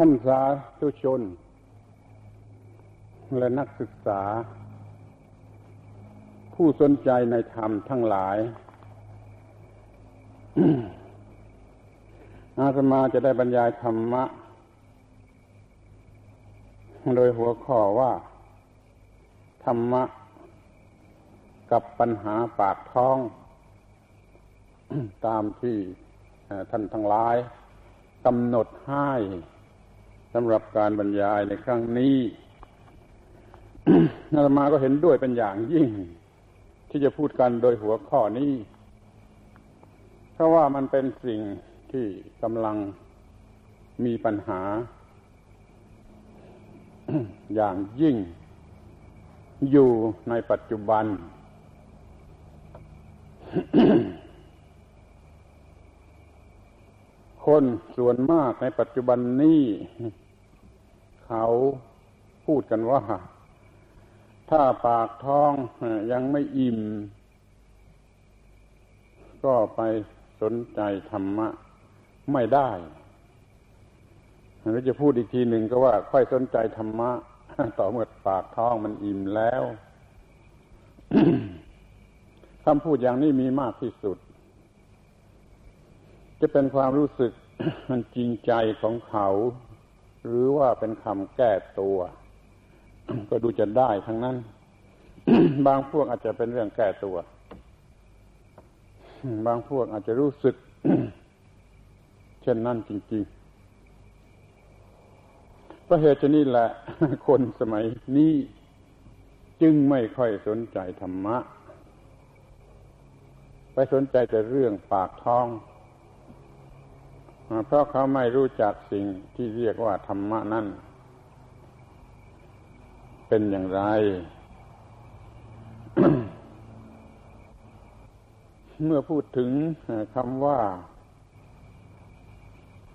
ท่านสาธุชน และนักศึกษา ผู้สนใจในธรรมทั้งหลาย อาตมาจะได้บรรยายธรรมะ โดยหัวข้อว่า ธรรมะ กับปัญหาปากท้อง ตามที่ท่านทั้งหลายกำหนดให้ สำหรับการบรรยายในครั้งนี้อาตมาก็เห็นด้วยเป็นอย่างยิ่ง ที่จะพูดกันโดยหัวข้อนี้ เพราะว่ามันเป็นสิ่งที่กำลังมีปัญหา อย่างยิ่ง อยู่ในปัจจุบัน คนส่วนมากในปัจจุบันนี้เขาพูดกันว่า ถ้าปากท้องยังไม่อิ่ม ก็ไปสนใจธรรมะไม่ได้หรือจะพูดอีกทีหนึ่งก็ว่า ค่อยสนใจธรรมะ ต่อเมื่อปากท้องมันอิ่มแล้วคำพูดอย่างนี้มีมากที่สุด จะเป็นความรู้สึกมันจริงใจของเขา หรือว่าเป็นคำแก้ตัว ก็ดูจะได้ทั้งนั้น บางพวกอาจจะเป็นเรื่องแก้ตัว บางพวกอาจจะรู้สึก เช่นนั้นจริงๆเพราะเหตุนี้แหละ คนสมัยนี้จึงไม่ค่อยสนใจธรรมะ ไปสนใจแต่เรื่องปากท้อง เพราะเขาไม่รู้จักสิ่งที่เรียกว่าธรรมะนั่น เป็นอย่างไร เมื่อพูดถึงคำว่า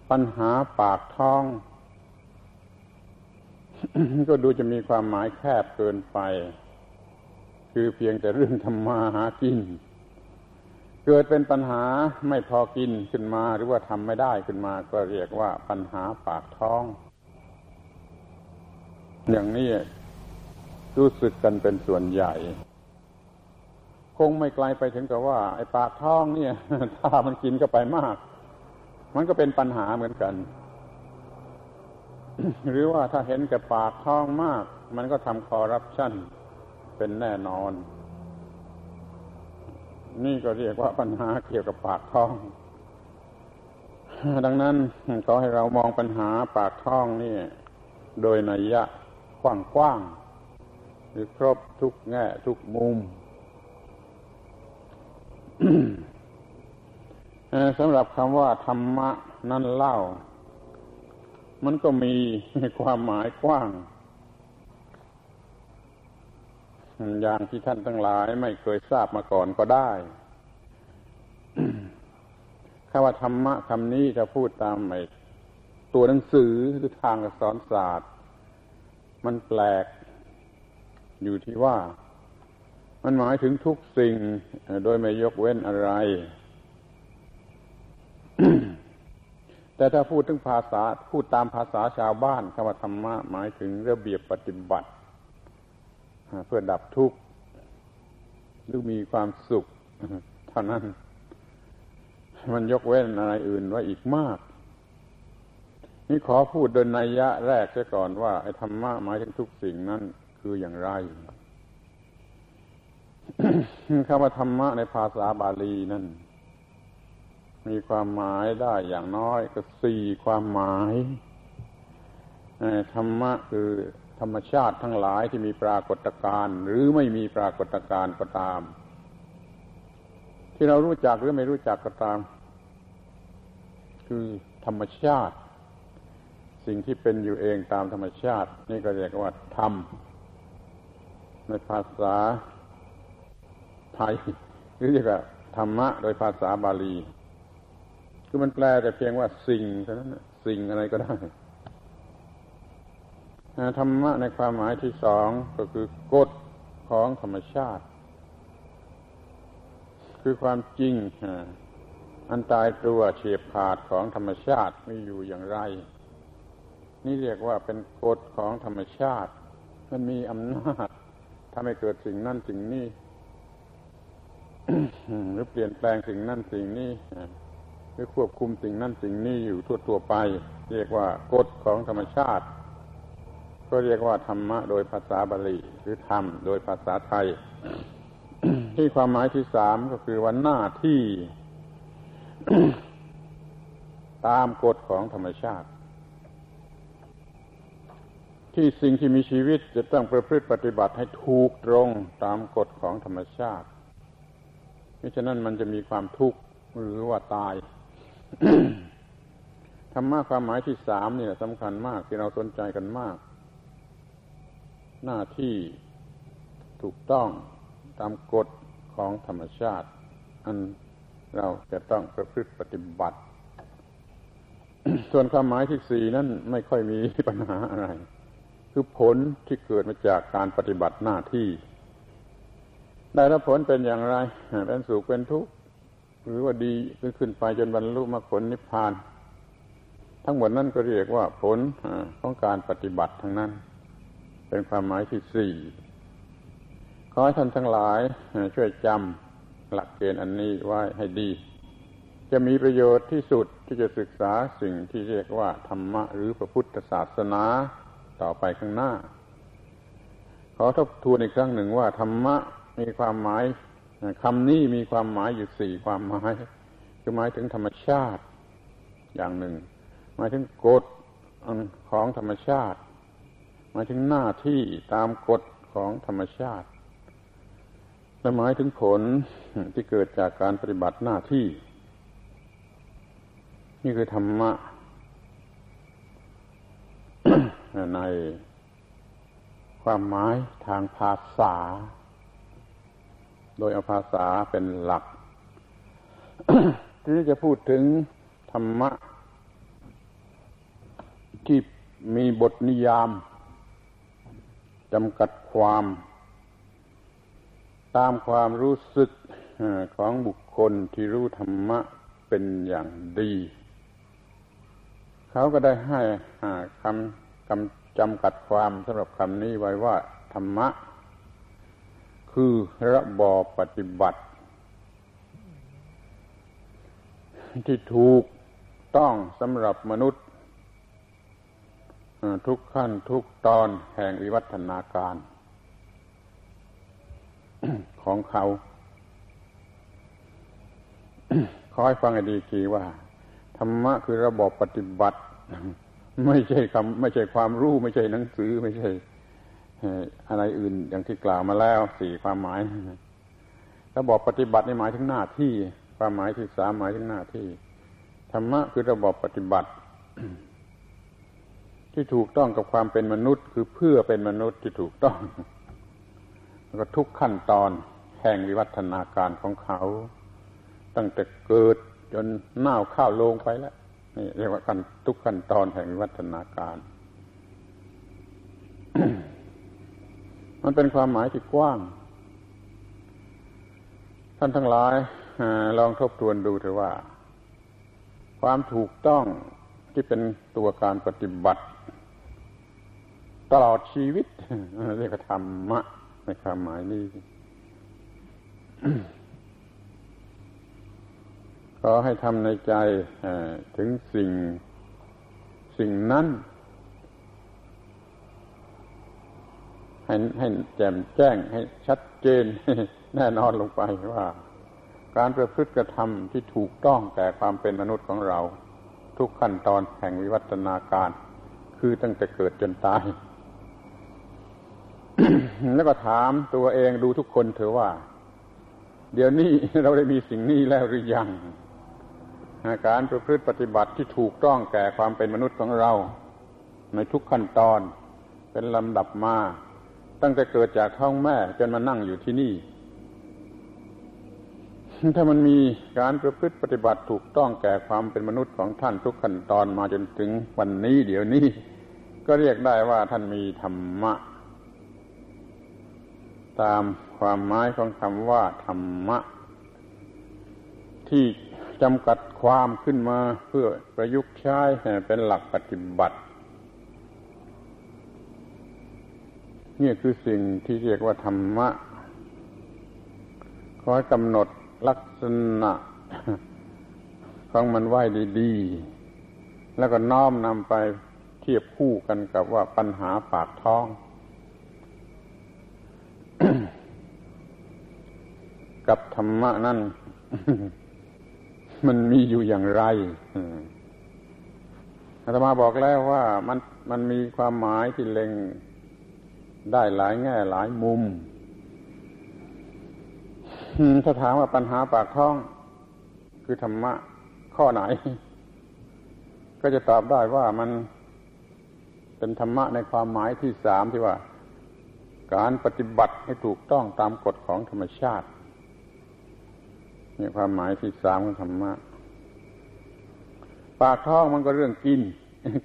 ปัญหาปากท้อง ก็ดูจะมีความหมายแคบเกินไป คือเพียงแต่เรื่องธรรมาหากิน เกิดเป็นปัญหาไม่พอกินขึ้นมาหรือว่าทำไม่ได้ขึ้นมา ก็เรียกว่าปัญหาปากท้อง อย่างนี้รู้สึกกันเป็นส่วนใหญ่ คงไม่ไกลไปถึงกับว่า ไอ้ปากท้องเนี่ย ถ้ามันกินก็ไปมาก มันก็เป็นปัญหาเหมือนกัน หรือว่าถ้าเห็นแก่ปากท้องมาก มันก็ทำคอร์รัปชันเป็นแน่นอน นี่ก็เรียกว่าปัญหาเกี่ยวกับปากท้อง ดังนั้นขอให้เรามองปัญหาปากท้องนี่ โดยนัยยะกว้างๆหรือครบทุกแง่ทุกมุมสำหรับคำว่าธรรมะนั้นเล่า มันก็มีความหมายกว้าง อย่างที่ท่านทั้งหลายไม่เคยทราบมาก่อนก็ได้คำว่าธรรมะคำนี้จะพูดตามไอ้ตัวหนังสือหรือทางสอนศาสตร์ มันแปลก อยู่ที่ว่า มันหมายถึงทุกสิ่ง โดยไม่ยกเว้นอะไร แต่ถ้าพูดถึงภาษาพูดตามภาษาชาวบ้านคำว่าธรรมะหมายถึงระเบียบปฏิบัติ เพื่อดับทุกข์หรือมีความสุขเท่านั้น มันยกเว้นอะไรอื่นไว้อีกมาก นี่ขอพูดโดยนัยยะแรกซะก่อนว่าไอ้ธรรมะหมายถึงทุกสิ่งนั้นคืออย่างไรคำว่าธรรมะในภาษาบาลีนั่น มีความหมายได้อย่างน้อยก็สี่ความหมายธรรมะคือ รรมชาติทั้งหลายที่มีปรากฏการณ์หรือไม่มีปรากฏการณ์ก็ตาม ที่เรารู้จักหรือไม่รู้จักก็ตาม คือธรรมชาติ สิ่งที่เป็นอยู่เองตามธรรมชาติ นี่ก็เรียกว่าธรรมในภาษาไทยหรือเรียกว่าธรรมะ โดยภาษาบาลี คือมันแปลแต่เพียงว่าสิ่งเท่านั้นสิ่งอะไรก็ได้ ธรรมะในความหมายที่สองก็คือกฎของธรรมชาติ คือความจริงอันตายตัวเฉียบขาดของธรรมชาติไม่อยู่อย่างไร นี่เรียกว่าเป็นกฎของธรรมชาติ มันมีอำนาจทำให้เกิดสิ่งนั่นสิ่งนี้หรือเปลี่ยนแปลงสิ่งนั่นสิ่งนี้หรือควบคุมสิ่งนั่นสิ่งนี้อยู่ทั่วๆไป เรียกว่ากฎของธรรมชาติ ก็เรียกว่าธรรมะโดยภาษาบาลีหรือธรรมโดยภาษาไทย ที่ความหมายที่สามก็คือว่าหน้าที่ ตามกฎของธรรมชาติ ที่สิ่งที่มีชีวิตจะต้องประพฤติปฏิบัติให้ถูกตรงตามกฎของธรรมชาติมิฉะนั้นมันจะมีความทุกข์หรือว่าตายธรรมะความหมายที่สามนี่สำคัญมากที่เราสนใจกันมาก หน้าที่ถูกต้องตามกฎของธรรมชาติ อันเราจะต้องประพฤติปฏิบัติ ส่วนความหมายที่สี่นั้นไม่ค่อยมีปัญหาอะไร คือผลที่เกิดมาจากการปฏิบัติหน้าที่ ได้รับผลเป็นอย่างไร เป็นสุขเป็นทุกข์หรือว่าดีขึ้นไปจนบรรลุมรรคผลนิพพาน ทั้งหมดนั้นก็เรียกว่าผลของการปฏิบัติทั้งนั้น เป็นความหมายที่สี่ขอให้ท่านทั้งหลายช่วยจำหลักเกณฑ์อันนี้ไว้ให้ดี จะมีประโยชน์ที่สุดที่จะศึกษาสิ่งที่เรียกว่าธรรมะหรือพระพุทธศาสนาต่อไปข้างหน้า ขอทบทวนอีกครั้งหนึ่งว่าธรรมะมีความหมายคำนี้มีความหมายอยู่สี่ความหมายคือหมายถึงธรรมชาติอย่างหนึ่ง หมายถึงกฎของธรรมชาติ หมายถึงหน้าที่ตามกฎของธรรมชาติ และหมายถึงผลที่เกิดจากการปฏิบัติหน้าที่ นี่คือธรรมะในความหมายทางภาษา โดยเอาภาษาเป็นหลัก ทีนี้จะพูดถึงธรรมะที่มีบทนิยาม จำกัดความ ตามความรู้สึกของบุคคลที่รู้ธรรมะเป็นอย่างดี เขาก็ได้ให้คำคำจำกัดความสำหรับคำนี้ไว้ว่าธรรมะ คือระบอบปฏิบัติ ที่ถูกต้องสำหรับมนุษย์ ทุกขั้นทุกตอนแห่งวิวัฒนาการ ของเขาคอยฟังให้ดีทีว่า ธรรมะคือระบบปฏิบัติ ไม่ใช่คำไม่ใช่ความรู้ ไม่ใช่หนังสือ ไม่ใช่อะไรอื่นอย่างที่กล่าวมาแล้วสี่ความหมายระบบปฏิบัติในหมายถึงหน้าที่ ความหมายที่สามหมายถึงหน้าที่ธรรมะคือระบบปฏิบัติ ที่ถูกต้องกับความเป็นมนุษย์ คือเพื่อเป็นมนุษย์ที่ถูกต้อง แล้วก็ทุกขั้นตอนแห่งวิวัฒนาการของเขา ตั้งแต่เกิดจนเน่าข้าวลงไปแล้วนี่เรียกว่ากันทุกขั้นตอนแห่งวิวัฒนาการ มันเป็นความหมายที่กว้าง ท่านทั้งหลายลองทบทวนดูเถอะว่า ความถูกต้องที่เป็นตัวการปฏิบัติ ตลอดชีวิตเรียกธรรมะในความหมายนี้ขอให้ทำในใจถึงสิ่งสิ่งนั้น ให้ให้แจ่มแจ้งให้ชัดเจนแน่นอนลงไปว่า การประพฤติกระทำที่ถูกต้องแก่ความเป็นมนุษย์ของเรา ทุกขั้นตอนแห่งวิวัฒนาการ คือตั้งแต่เกิดจนตาย แล้วก็ถามตัวเองดูทุกคนเถอะว่า เดี๋ยวนี้เราได้มีสิ่งนี้แล้วหรือยังการประพฤติปฏิบัติที่ถูกต้องแก่ความเป็นมนุษย์ของเรา ในทุกขั้นตอนเป็นลำดับมา ตั้งแต่เกิดจากท้องแม่จนมานั่งอยู่ที่นี่ ถ้ามันมีการประพฤติปฏิบัติถูกต้องแก่ความเป็นมนุษย์ของท่านทุกขั้นตอนมาจนถึงวันนี้ เดี๋ยวนี้ ก็เรียกได้ว่าท่านมีธรรมะ ตามความหมายของคำว่าธรรมะ ที่จำกัดความขึ้นมาเพื่อประยุกต์ใช้เป็นหลักปฏิบัติ นี่คือสิ่งที่เรียกว่าธรรมะขอให้กำหนดลักษณะของมันไหวดีๆ แล้วก็น้อมนำไปเทียบคู่กันกับว่าปัญหาปากท้อง กับธรรมะนั่นมันมีอยู่อย่างไรอาตมาบอกแล้วว่ามันมันมีความหมายที่เล็งได้หลายแง่หลายมุม ถ้าถามว่าปัญหาปากท้อง คือธรรมะ ข้อไหน ก็จะตอบได้ว่ามันเป็นธรรมะในความหมายที่สามที่ว่า การปฏิบัติให้ถูกต้องตามกฎของธรรมชาตินี่ความหมายที่สามของธรรมะปากท้องมันก็เรื่องกิน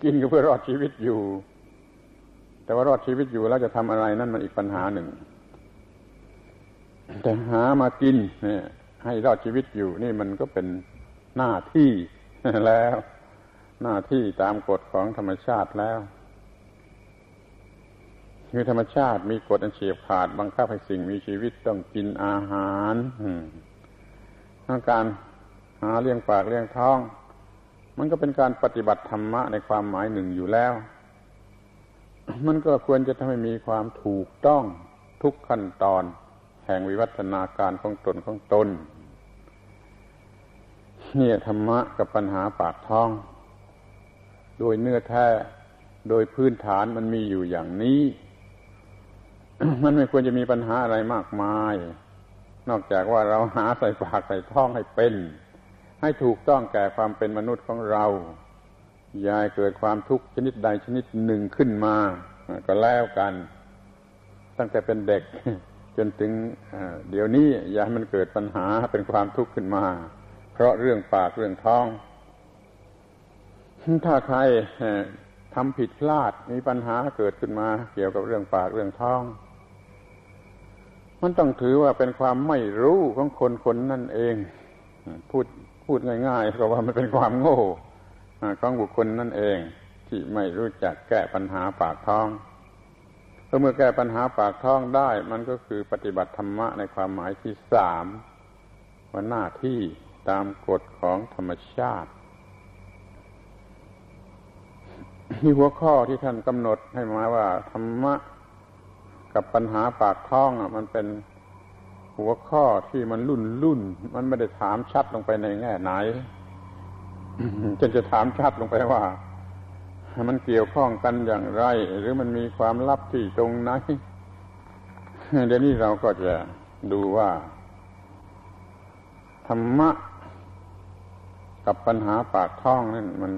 กินก็เพื่อรอดชีวิตอยู่ แต่ว่ารอดชีวิตอยู่แล้วจะทำอะไรนั่นมันอีกปัญหาหนึ่ง แต่หามากินเนี่ยให้รอดชีวิตอยู่ นี่มันก็เป็นหน้าที่แล้ว หน้าที่ตามกฎของธรรมชาติแล้ว คือธรรมชาติมีกฎอันเฉียบขาดบังคับให้สิ่งมีชีวิตต้องกินอาหารต้องการหาเลี้ยงปากเลี้ยงท้อง มันก็เป็นการปฏิบัติธรรมะในความหมายหนึ่งอยู่แล้ว มันก็ควรจะทำให้มีความถูกต้องทุกขั้นตอน แห่งวิวัฒนาการของตนของตนเนี่ยธรรมะกับปัญหาปากท้อง โดยเนื้อแท้โดยพื้นฐานมันมีอยู่อย่างนี้ มันไม่ควรจะมีปัญหาอะไรมากมาย นอกจากว่าเราหาใส่ปากใส่ท้องให้เป็น ให้ถูกต้องแก่ความเป็นมนุษย์ของเราอย่าเกิดความทุกข์ชนิดใดชนิดหนึ่งขึ้นมา ก็แล้วกัน ตั้งแต่เป็นเด็ก จนถึงเดี๋ยวนี้อย่าให้มันเกิดปัญหาเป็นความทุกข์ขึ้นมา เพราะเรื่องปากเรื่องท้อง ถ้าใครทำผิดพลาดมีปัญหาเกิดขึ้นมา เกี่ยวกับเรื่องปากเรื่องท้อง มันต้องถือว่าเป็นความไม่รู้ของคนคนนั่นเอง พูดพูดง่ายๆก็ว่ามันเป็นความโง่ของบุคคลนั่นเอง ที่ไม่รู้จักแก้ปัญหาปากท้องเมื่อแก้ปัญหาปากท้องได้ มันก็คือปฏิบัติธรรมะในความหมายที่สามว่าหน้าที่ตามกฎของธรรมชาติที่หัวข้อที่ท่านกำหนดให้มาว่าธรรมะ กับปัญหาปากท้องอะ มันเป็นหัวข้อที่มันรุ่นรุ่น มันไม่ได้ถามชัดลงไปในแง่ไหนจนจะถามชัดลงไปว่า มันเกี่ยวข้องกันอย่างไร หรือมันมีความลับที่ตรงไหนเดี๋ยวนี้เราก็จะดูว่าธรรมะกับปัญหาปากท้องนั่นมัน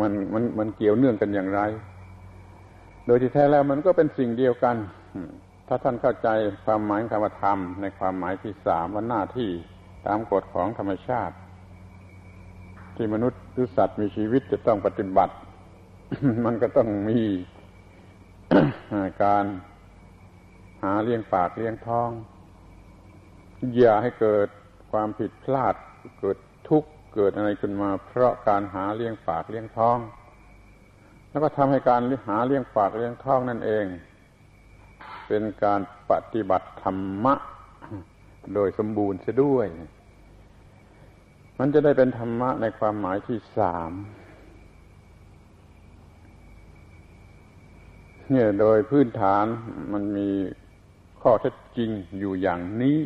มันมันมันเกี่ยวเนื่องกันอย่างไร โดยที่แท้แล้วมันก็เป็นสิ่งเดียวกัน ถ้าท่านเข้าใจความหมายคำว่าธรรม ในความหมายที่สามว่าหน้าที่ตามกฎของธรรมชาติ ที่มนุษย์หรือสัตว์มีชีวิตจะต้องปฏิบัติ มันก็ต้องมีการหาเลี้ยงปากเลี้ยงท้อง อย่าให้เกิดความผิดพลาดเกิดทุกข์เกิดอะไรขึ้นมา เพราะการหาเลี้ยงปากเลี้ยงท้อง แล้วก็ทำให้การหาเลี้ยงปากเลี้ยงท้องนั่นเอง เป็นการปฏิบัติธรรมะ โดยสมบูรณ์เสียด้วย มันจะได้เป็นธรรมะในความหมายที่สามเนี่ยโดยพื้นฐานมันมีข้อเท็จจริงอยู่อย่างนี้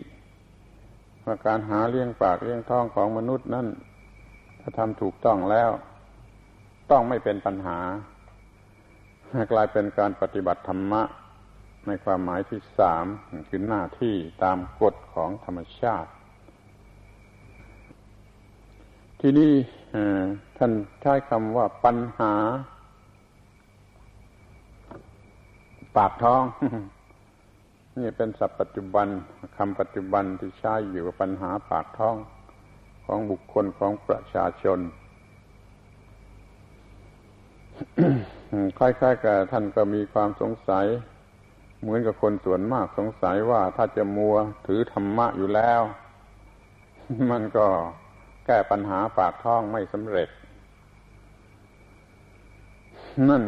ว่าการหาเลี้ยงปากเลี้ยงท้องของมนุษย์นั่นถ้าทำถูกต้องแล้ว ต้องไม่เป็นปัญหา กลายเป็นการปฏิบัติธรรมะ ในความหมายที่สามคือหน้าที่ตามกฎของธรรมชาติ ที่นี่ท่านใช้คำว่าปัญหา ปากท้อง นี่เป็นศัพท์ปัจจุบันคำปัจจุบันที่ใช้อยู่กับปัญหาปากท้องของบุคคลของประชาชน คล้ายๆกับท่านก็มีความสงสัย เหมือนกับคนส่วนมากสงสัยว่าถ้าจะมัวถือธรรมะอยู่แล้ว มันก็แก้ปัญหาปากท้องไม่สำเร็จ นั่น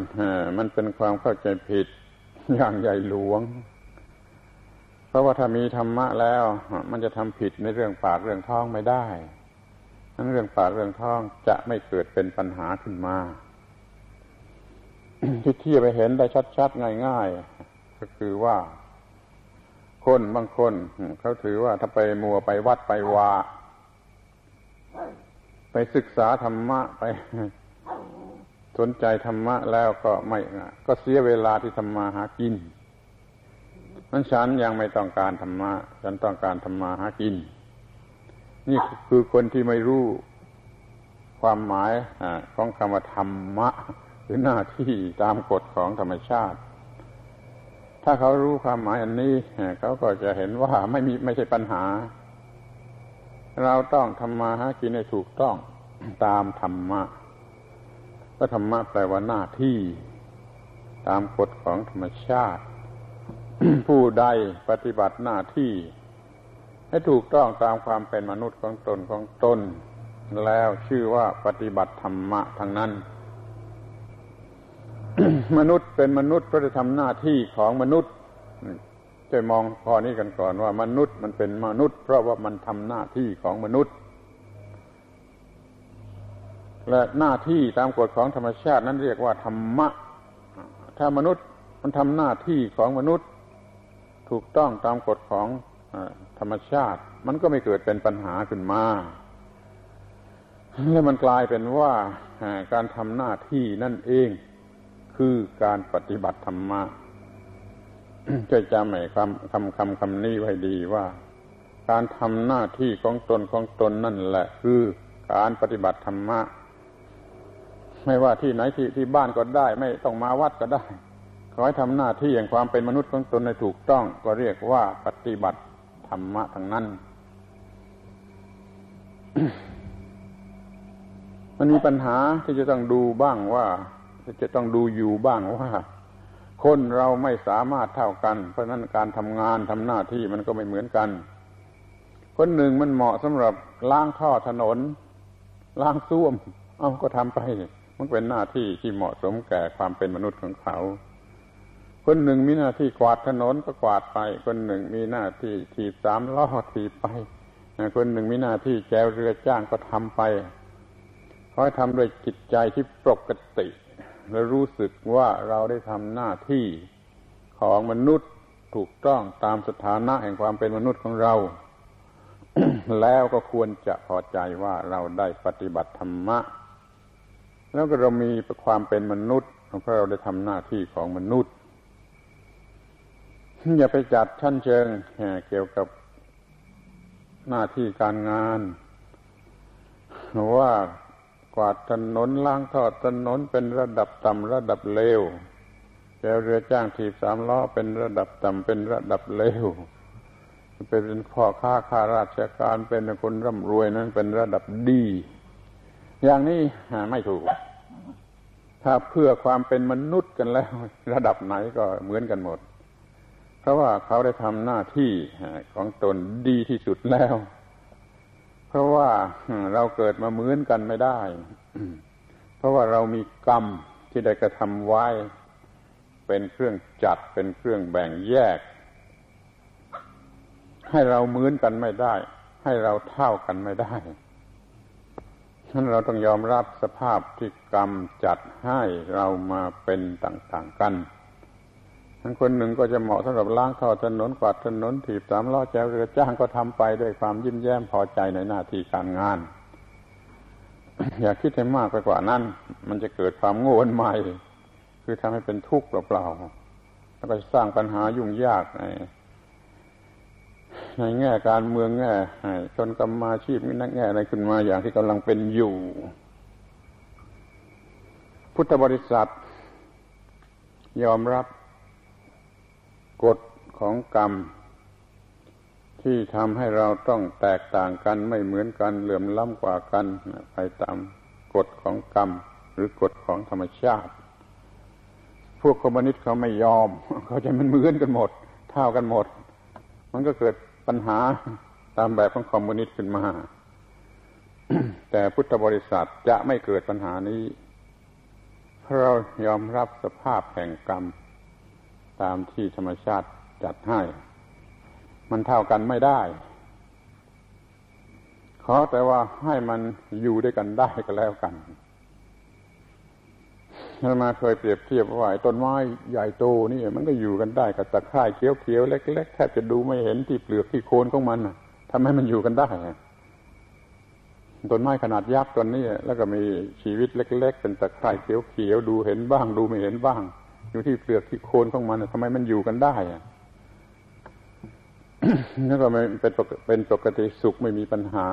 มันเป็นความเข้าใจผิดอย่างใหญ่หลวง เพราะว่าถ้ามีธรรมะแล้ว มันจะทำผิดในเรื่องปากเรื่องท้องไม่ได้นั้นเรื่องปากเรื่องท้องจะไม่เกิดเป็นปัญหาขึ้นมา ที่ที่ไปเห็นได้ชัด ๆ ง่าย ๆ ก็คือว่า คนบางคนเขาถือว่าถ้าไปมัวไปวัดไปวาไปศึกษาธรรมะไปสนใจธรรมะแล้วก็ไม่ก็เสียเวลาที่ทำมาหากินนั้นฉันยังไม่ต้องการธรรมะฉันต้องการทำมาหากิน นี่คือคนที่ไม่รู้ความหมายของคำว่าธรรมะ หรือหน้าที่ตามกฎของธรรมชาติ ถ้าเขารู้ความหมายอันนี้เขาก็จะเห็นว่าไม่มีไม่ใช่ปัญหา เราต้องทำมาหากินให้ถูกต้องตามธรรมะก็ธรรมะแปลว่าหน้าที่ ตามกฎของธรรมชาติ ผู้ใดปฏิบัติหน้าที่ ให้ถูกต้องตามความเป็นมนุษย์ของตนของตน แล้วชื่อว่าปฏิบัติธรรมะทั้งนั้น มนุษย์เป็นมนุษย์เพราะจะทำหน้าที่ของมนุษย์จะมองข้อนี้กันก่อนว่ามนุษย์มันเป็นมนุษย์ เพราะว่ามันทำหน้าที่ของมนุษย์ และหน้าที่ตามกฎของธรรมชาตินั้นเรียกว่าธรรมะ ถ้ามนุษย์มันทำหน้าที่ของมนุษย์ ถูกต้องตามกฎของธรรมชาติ มันก็ไม่เกิดเป็นปัญหาขึ้นมาแล้วมันกลายเป็นว่าการทำหน้าที่นั่นเอง คือการปฏิบัติธรรมะช่วยจำไอ้คำคำคำคำนี้ไว้ดีว่า การทำหน้าที่ของตนของตนนั่นแหละ คือการปฏิบัติธรรมะ ไม่ว่าที่ไหนที่ที่บ้านก็ได้ ไม่ต้องมาวัดก็ได้ขอให้ทำหน้าที่อย่างความเป็นมนุษย์ของตนในถูกต้อง ก็เรียกว่าปฏิบัติธรรมะทั้งนั้นมันมีปัญหาที่จะต้องดูบ้างว่า จะต้องดูอยู่บ้างว่า คนเราไม่สามารถเท่ากัน เพราะนั้นการทำงานทำหน้าที่มันก็ไม่เหมือนกัน คนหนึ่งมันเหมาะสำหรับล้างท่อถนน ล้างส้วม เอาก็ทำไป มันเป็นหน้าที่ที่เหมาะสมแก่ความเป็นมนุษย์ของเขา คนหนึ่งมีหน้าที่กวาดถนนก็กวาดไป คนหนึ่งมีหน้าที่ถีบสามล้อถีบไปคนหนึ่งมีหน้าที่แจวเรือจ้างก็ทำไปขอให้ทำด้วยจิตใจที่ปกติ และรู้สึกว่าเราได้ทำหน้าที่ของมนุษย์ถูกต้องตามสถานะแห่งความเป็นมนุษย์ของเรา แล้วก็ควรจะพอใจว่าเราได้ปฏิบัติธรรมะ แล้วก็เรามีความเป็นมนุษย์เพราะเราได้ทำหน้าที่ของมนุษย์อย่าไปจัดชั้นเชิงเกี่ยวกับหน้าที่การงานว่า วาดถนนล้างทอดถนนเป็นระดับต่ำระดับเลวแกเรือจ้างถีบสามล้อเป็นระดับต่ำเป็นระดับเลวเป็นพ่อค้าข้าราชการเป็นคนร่ำรวยนั้นเป็นระดับดี อย่างนี้ไม่ถูก ถ้าเพื่อความเป็นมนุษย์กันแล้ว ระดับไหนก็เหมือนกันหมด เพราะว่าเขาได้ทำหน้าที่ของตนดีที่สุดแล้ว เพราะว่าเราเกิดมาเหมือนกันไม่ได้ เพราะว่าเรามีกรรมที่ได้กระทำไว้ เป็นเครื่องจัดเป็นเครื่องแบ่งแยก ให้เราเหมือนกันไม่ได้ ให้เราเท่ากันไม่ได้ฉะนั้นเราต้องยอมรับสภาพที่กรรมจัดให้เรามาเป็นต่าง ๆ กัน ทั้งคนหนึ่งก็จะเหมาะสำหรับล้างท่อถนนกวาดถนนถีบสามล้อแจวเรือจ้างก็ทำไปด้วยความยิ้มแย้มพอใจในหน้าที่การงาน อย่าคิดให้มากไปกว่านั้น มันจะเกิดความโง่ใหม่ คือทำให้เป็นทุกข์เปล่าๆแล้วก็สร้างปัญหายุ่งยากในแง่การเมืองแง่ชนกรรมาชีพนักแง่อะไรขึ้นมาอย่างที่กำลังเป็นอยู่ พุทธบริษัท ยอมรับ กฎของกรรม ที่ทำให้เราต้องแตกต่างกันไม่เหมือนกันเหลื่อมล้ำกว่ากันไปตามกฎของกรรม หรือกฎของธรรมชาติ พวกคอมมิวนิสต์เขาไม่ยอม เขาจะมันเหมือนกันหมด เท่ากันหมด มันก็เกิดปัญหาตามแบบของคอมมิวนิสต์ขึ้นมา แต่พุทธบริษัทจะไม่เกิดปัญหานี้ เพราะเรายอมรับสภาพแห่งกรรม ตามที่ธรรมชาติจัดให้ มันเท่ากันไม่ได้ ขอแต่ว่าให้มันอยู่ด้วยกันได้ก็แล้วกันเรามาเคยเปรียบเทียบว่าต้นไม้ใหญ่โตนี่มันก็อยู่กันได้กับตะไคร่เขียวๆเล็กๆแทบจะดูไม่เห็นที่เปลือกที่โคนของมันทำให้มันอยู่กันได้ต้นไม้ขนาดยักษ์ต้นนี้แล้วก็มีชีวิตเล็ก ๆ เป็นตะไคร่เขียวๆดูเห็นบ้าง ดูไม่เห็นบ้าง อยู่ที่เปลือกที่โคนของมันทำไมมันอยู่กันได้นั่นก็เป็นเป็นปกติสุขไม่มีปัญหา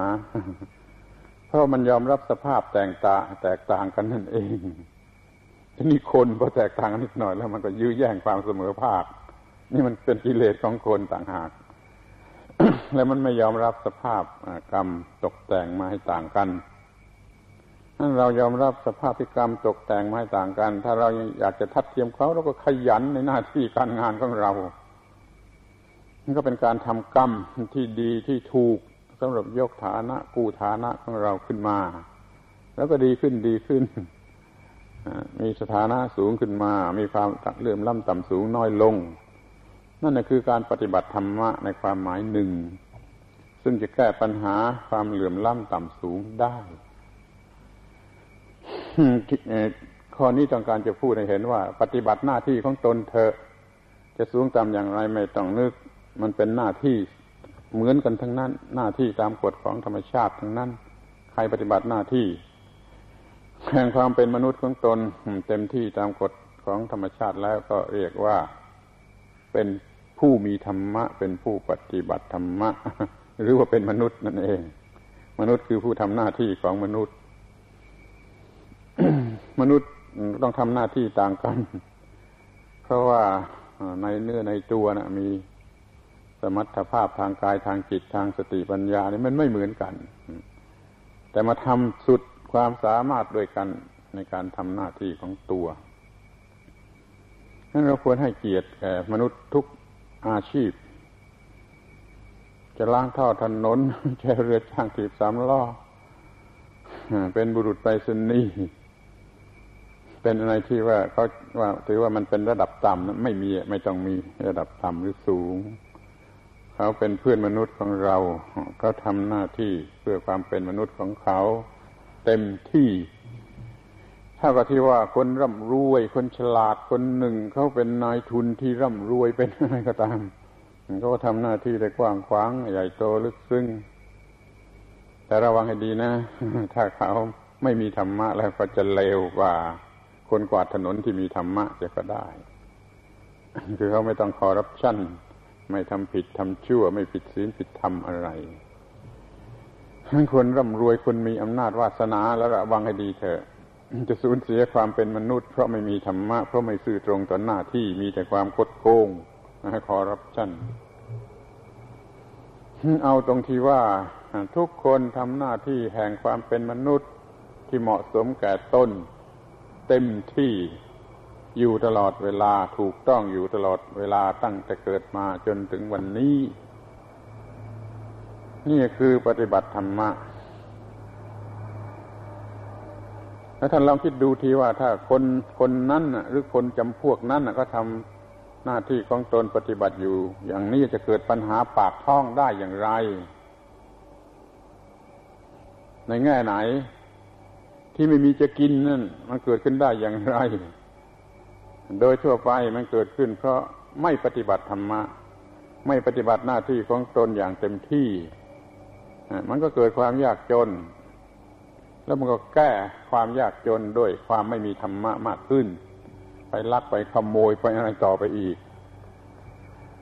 เพราะมันยอมรับสภาพแตกต่างแตกต่างกันนั่นเองทีนี้คนพอแตกต่างกันนิดหน่อยแล้วมันก็ยื้อแย่งความเสมอภาค นี่มันเป็นกิเลสของคนต่างหาก แล้วมันไม่ยอมรับสภาพกรรมตกแต่งมาให้ต่างกัน ถ้าเรายอมรับสภาพที่กรรมตกแต่งไมาให้ต่างกัน ถ้าเราอยากจะทัดเทียมเขาเราก็ขยันในหน้าที่การงานของเรานี่ก็เป็นการทำกรรมที่ดีที่ถูกสำหรับยกฐานะกู้ฐานะของเราขึ้นมา แล้วก็ดีขึ้นดีขึ้นมีสถานะสูงขึ้นมา มีความเลื่อมล้ำต่ำสูงน้อยลง นั่นคือการปฏิบัติธรรมะในความหมายหนึ่ง ซึ่งจะแก้ปัญหาความเหลื่อมล้ำต่ำสูงได้ ข้อนี้ต้องการจะพูดให้เห็นว่า ปฏิบัติหน้าที่ของตนเธอจะสูงต่ำอย่างไรไม่ต้องนึก มันเป็นหน้าที่เหมือนกันทั้งนั้น หน้าที่ตามกฎของธรรมชาติทั้งนั้น ใครปฏิบัติหน้าที่แห่งความเป็นมนุษย์ของตนเต็มที่ตามกฎของธรรมชาติแล้วก็เรียกว่าเป็นผู้มีธรรมะ เป็นผู้ปฏิบัติธรรมะ หรือว่าเป็นมนุษย์นั่นเอง มนุษย์คือผู้ทำหน้าที่ของมนุษย์ มนุษย์ต้องทำหน้าที่ต่างกัน เพราะว่าในเนื้อในตัวนะมีสมรรถภาพทางกายทางจิตทางสติปัญญานี่มันไม่เหมือนกัน แต่มาทำสุดความสามารถด้วยกันในการทำหน้าที่ของตัวนั้นเราควรให้เกียรติแก่มนุษย์ทุกอาชีพ จะล้างท่อถนนแค่เรือช่างถีบสามล้อเป็นบุรุษไปสนี เป็นอะไรที่ว่าเขาว่าถือว่ามันเป็นระดับต่ำนะไม่มีไม่ต้องมีระดับต่ำหรือสูง เขาเป็นเพื่อนมนุษย์ของเราเขาทำหน้าที่เพื่อความเป็นมนุษย์ของเขา เต็มที่ถ้ากับที่ว่าคนร่ำรวย คนฉลาดคนหนึ่งเขาเป็นนายทุนที่ร่ำรวยเป็นอะไรก็ตามเขาก็ทำหน้าที่ได้กว้างขวางใหญ่โตลึกซึ้งแต่ระวังให้ดีนะ ถ้าเขาไม่มีธรรมะแล้วก็จะเลวกว่า คนกวาดถนนที่มีธรรมะจะก็ได้ คือเขาไม่ต้องคอร์รัปชันไม่ทำผิดทำชั่ว ไม่ผิดศีลผิดธรรมอะไรคนร่ำรวยคนมีอำนาจวาสนาแล้วระวังให้ดีเถอะจะสูญเสียความเป็นมนุษย์ เพราะไม่มีธรรมะ เพราะไม่ซื่อตรงต่อหน้าที่มีแต่ความคดโกงคอรับชั่นเอาตรงที่ว่าทุกคนทำหน้าที่แห่งความเป็นมนุษย์ที่เหมาะสมแก่ตน เต็มที่อยู่ตลอดเวลาถูกต้องอยู่ตลอดเวลาตั้งแต่เกิดมาจนถึงวันนี้ นี่คือปฏิบัติธรรมะแล้วท่านลองคิดดูทีว่าถ้าคนคนนั้นหรือคนจำพวกนั้นก็ทำหน้าที่ของตนปฏิบัติอยู่ อย่างนี้จะเกิดปัญหาปากท้องได้อย่างไร ในแง่ไหน ที่ไม่มีจะกินนั่นมันเกิดขึ้นได้อย่างไร โดยทั่วไปมันเกิดขึ้น เพราะไม่ปฏิบัติธรรมะ ไม่ปฏิบัติหน้าที่ของตนอย่างเต็มที่มันก็เกิดความยากจน แล้วมันก็แก้ความยากจนด้วยความไม่มีธรรมะมากขึ้น ไปลักไปขโมยไปอะไรต่อไปอีก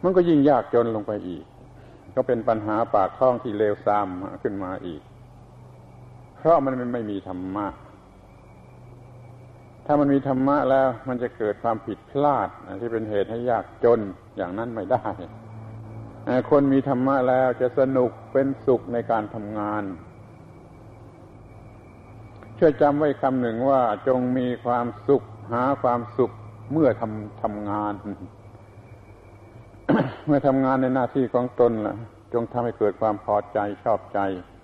มันก็ยิ่งยากจนลงไปอีก ก็เป็นปัญหาปากท้องที่เลวทรามขึ้นมาอีก เพราะมันไม่มีธรรมะ ถ้ามันมีธรรมะแล้วมันจะเกิดความผิดพลาดที่เป็นเหตุให้ยากจนอย่างนั้นไม่ได้ คนมีธรรมะแล้วจะสนุกเป็นสุขในการทำงาน ช่วยจำไว้คำหนึ่งว่าจงมีความสุขหาความสุขเมื่อทำทำงาน เมื่อทำงานในหน้าที่ของตนล่ะ จงทำให้เกิดความพอใจชอบใจ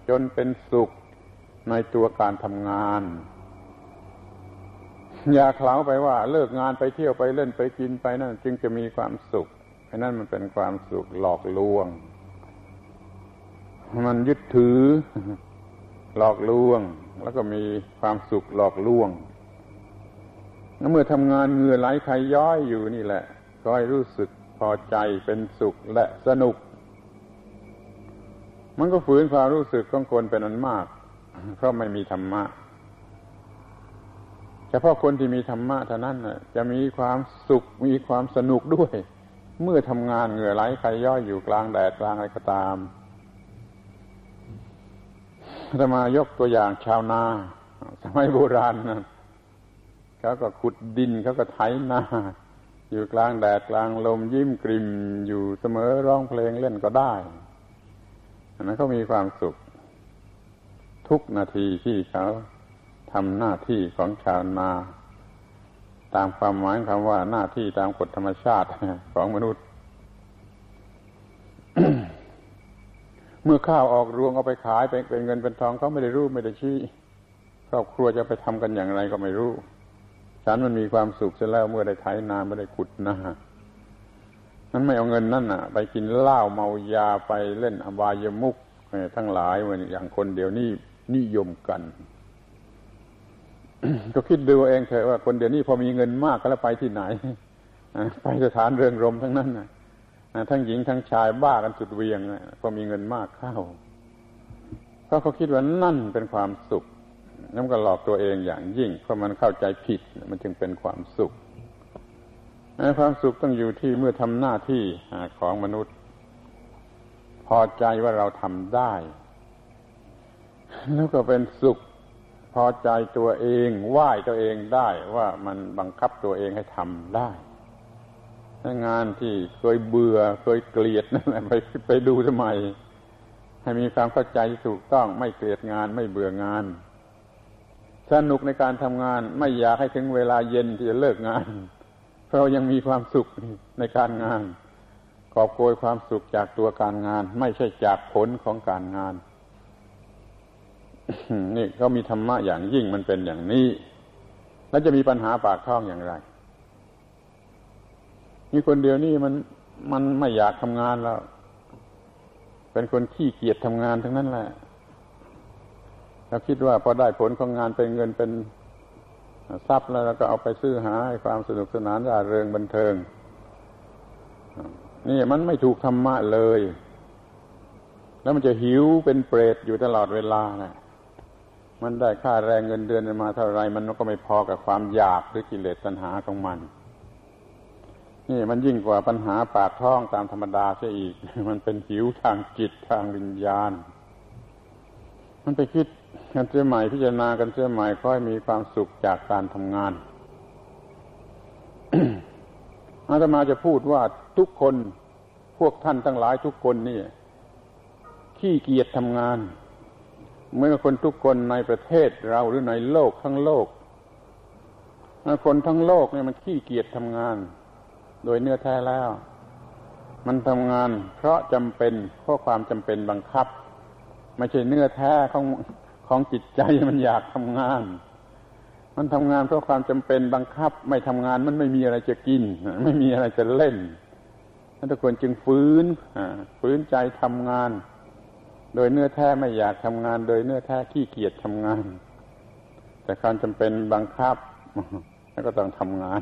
จนเป็นสุขในตัวการทำงาน อย่าเคล้าไปว่าเลิกงานไปเที่ยวไปเล่นไปกินไปนั่นจึงจะมีความสุขไอ้นั่นมันเป็นความสุขหลอกลวง มันยึดถือหลอกลวง แล้วก็มีความสุขหลอกลวงเมื่อทำงานเหงื่อไหลใครย้อยอยู่นี่แหละ ก็ให้รู้สึกพอใจเป็นสุขและสนุก มันก็ฝืนความรู้สึกของคนเป็นอันมาก เพราะไม่มีธรรมะ เฉพาะคนที่มีธรรมะเท่านั้นจะมีความสุขมีความสนุกด้วย เมื่อทำงานเหงื่อไหลใครย่อยอยู่กลางแดดกลางอะไรก็ตามจะมายกตัวอย่างชาวนาสมัยโบราณนะเขาก็ขุดดินเขาก็ไถนาอยู่กลางแดดกลางลมยิ้มกริมอยู่เสมอร้องเพลงเล่นก็ได้อันนั้นเขามีความสุข ทุกนาทีที่เขา ทำหน้าที่ของชาวนา ตามความหมายคำว่าหน้าที่ตามกฎธรรมชาติของมนุษย์ เมื่อข้าวออกรวงเอาไปขายเป็นเงินเป็นทองเขาไม่ได้รู้ไม่ได้ชี้ครอบครัวจะไปทำกันอย่างไรก็ไม่รู้ ฉันมันมีความสุขเสร็จแล้วเมื่อได้ไถนาไม่ได้ขุดนานั้นไม่เอาเงินนั่นน่ะ ไปกินเหล้าเมายาไปเล่นอบายมุกทั้งหลายมือนอย่างคนเดียวนี่นิยมกัน ก็คิดดูเองเถอะว่าคนเดี๋ยวนี้พอมีเงินมากก็แล้วไปที่ไหนไปสถานเริงรมทั้งนั้นนะทั้งหญิงทั้งชายบ้ากันสุดเวียงพอมีเงินมากเข้าก็เขาคิดว่านั่นเป็นความสุขนั่นก็หลอกตัวเองอย่างยิ่ง เพราะมันเข้าใจผิดมันจึงเป็นความสุขความสุขต้องอยู่ที่เมื่อทำหน้าที่ของมนุษย์ พอใจว่าเราทำได้ แล้วก็เป็นสุข พอใจตัวเองไหว้ตัวเองได้ว่ามันบังคับตัวเองให้ทำได้งานที่เคยเบื่อเคยเกลียดนั่นแหละไปไปดูทำไม ให้มีความเข้าใจถูกต้องไม่เกลียดงานไม่เบื่องาน สนุกในการทำงานไม่อยากให้ถึงเวลาเย็นที่จะเลิกงาน เพราะยังมีความสุขในการงานกอบโกยความสุขจากตัวการงาน ไม่ใช่จากผลของการงาน นี่เขามีธรรมะอย่างยิ่งมันเป็นอย่างนี้ แล้วจะมีปัญหาปากท้องอย่างไรมีคนเดียวนี่มันมันไม่อยากทำงานแล้ว เป็นคนขี้เกียจทำงานทั้งนั้นแหละเราคิดว่าพอได้ผลของงานเป็นเงินเป็นทรัพย์แล้วเราก็เอาไปซื้อหาความสนุกสนานร่าเริงบันเทิง นี่มันไม่ถูกธรรมะเลย แล้วมันจะหิวเป็นเปรตอยู่ตลอดเวลานะ มันได้ค่าแรงเงินเดือนมาเท่าไรมันก็ไม่พอกับความอยากหรือกิเลสตัณหาของมัน นี่มันยิ่งกว่าปัญหาปากท้องตามธรรมดาเสียอีก มันเป็นหิวทางจิตทางวิญญาณ มันไปคิดกันเสียใหม่พิจารณากันเสียใหม่ค่อยมีความสุขจากการทำงานอาตมาจะพูดว่าทุกคนพวกท่านทั้งหลายทุกคนนี่ขี้เกียจทำงาน เมื่อคนทุกคนในประเทศเราหรือในโลกทั้งโลก คนทั้งโลกเนี่ยมันขี้เกียจทำงาน โดยเนื้อแท้แล้ว มันทำงาน เพราะจำเป็นเพราะความจำเป็นบังคับ ไม่ใช่เนื้อแท้ของของจิตใจมันอยากทำงาน มันทำงานเพราะความจำเป็นบังคับ ไม่ทำงานมันไม่มีอะไรจะกิน ไม่มีอะไรจะเล่นทุกคนจึงฟื้นฟื้นใจทำงาน โดยเนื้อแท้ไม่อยากทำงาน โดยเนื้อแท้ขี้เกียจทำงาน แต่ความจำเป็นบังคับแล้วก็ต้องทำงาน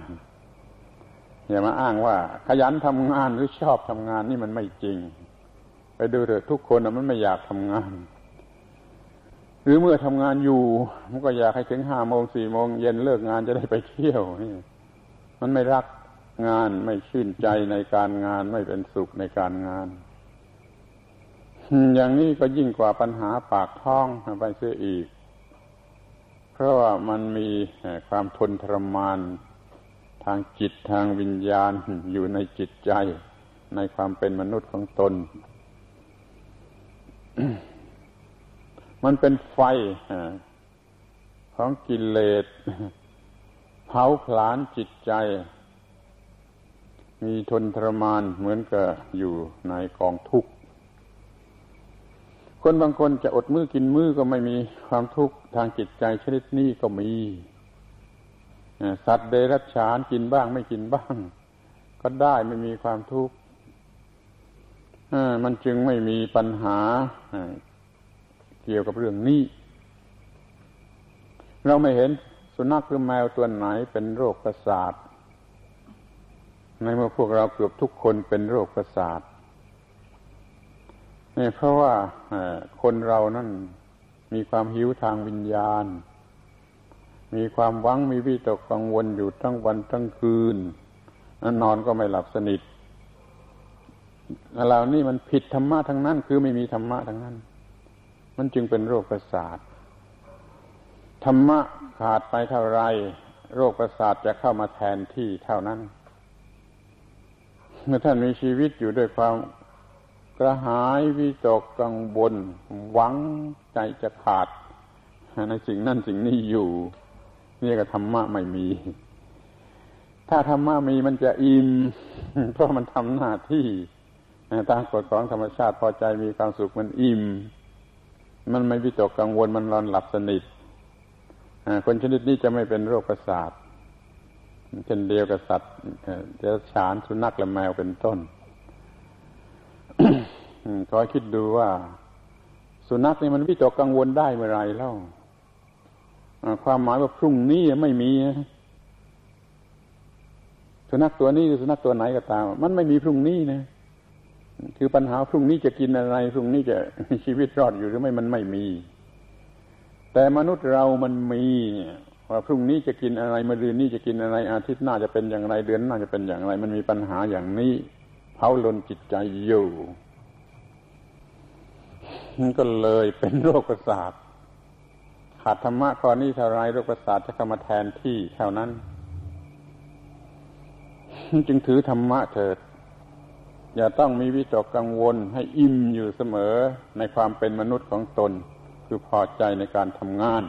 อย่ามาอ้างว่า ขยันทำงานหรือชอบทำงานนี่มันไม่จริง ไปดูเถอะทุกคนมันไม่อยากทำงาน หรือเมื่อทำงานอยู่ มันก็อยากให้ถึงห้าโมงสี่โมงเย็นเลิกงานจะได้ไปเที่ยวนี่มันไม่รักงานไม่ชื่นใจในการงานไม่เป็นสุขในการงาน อย่างนี้ก็ยิ่งกว่าปัญหาปากท้องไปเสียอีก เพราะว่ามันมีความทนทรมาน ทางจิตทางวิญญาณอยู่ในจิตใจในความเป็นมนุษย์ของตน มันเป็นไฟของกิเลสเผาผลาญจิตใจ มีทนทรมานเหมือนกับอยู่ในกองทุกข์ คนบางคนจะอดมือกินมือก็ไม่มีความทุกข์ทางจิตใจชนิดนี้ก็มี สัตว์เดรัจฉานกินบ้างไม่กินบ้าง ก็ได้ไม่มีความทุกข์มันจึงไม่มีปัญหาเกี่ยวกับเรื่องนี้ เราไม่เห็นสุนัขหรือแมวตัวไหนเป็นโรคประสาท ในเมื่อพวกเราเกือบทุกคนเป็นโรคประสาท นี่เพราะว่าคนเรานั่นมีความหิวทางวิญญาณ มีความหวังมีวิตกกังวลอยู่ทั้งวันทั้งคืนนอนก็ไม่หลับสนิทเหล่านี้มันผิดธรรมะทั้งนั้น คือไม่มีธรรมะทั้งนั้น มันจึงเป็นโรคประสาทธรรมะขาดไปเท่าไรโรคประสาทจะเข้ามาแทนที่เท่านั้น เมื่อท่านมีชีวิตอยู่ด้วยความ กระหายวิตกกังวลหวังใจจะขาดในสิ่งนั่นสิ่งนี้อยู่ นี่ก็ธรรมะไม่มี ถ้าธรรมะมีมันจะอิ่มเพราะมันทำหน้าที่ตามกฎของธรรมชาติพอใจมีความสุขมันอิ่ม มันไม่วิตกกังวลมันนอนหลับสนิทคนชนิดนี้จะไม่เป็นโรคประสาทเช่นเดียวกับสัตว์เดรัจฉานสุนัขและแมวเป็นต้น ขอยคิดดูว่า สุนัขนี่มันวิตกกังวลได้เมื่อไรแล้วความหมายว่าพรุ่งนี้ไม่มีสุนัขตัวนี้สุนัขตัวไหนก็ตาม มันไม่มีพรุ่งนี้นะคือปัญหาพรุ่งนี้จะกินอะไร พรุ่งนี้จะมีชีวิตรอดอยู่หรือไม่มันไม่มี แต่มนุษย์เรามันมีว่าพรุ่งนี้จะกินอะไรมะรืนนี้จะกินอะไรอาทิตย์หน้าจะเป็นอย่างไรเดือนหน้าจะเป็นอย่างไร มันมีปัญหาอย่างนี้ เผาลนจิตใจอยู่ก็เลยเป็นโรคประสาทขาดธรรมะข้อนี้เท่าไรโรคประสาทจะเข้ามาแทนที่เท่านั้น จึงถือธรรมะเถิด อย่าต้องมีวิตกกังวลให้อิ่มอยู่เสมอในความเป็นมนุษย์ของตน คือพอใจในการทำงาน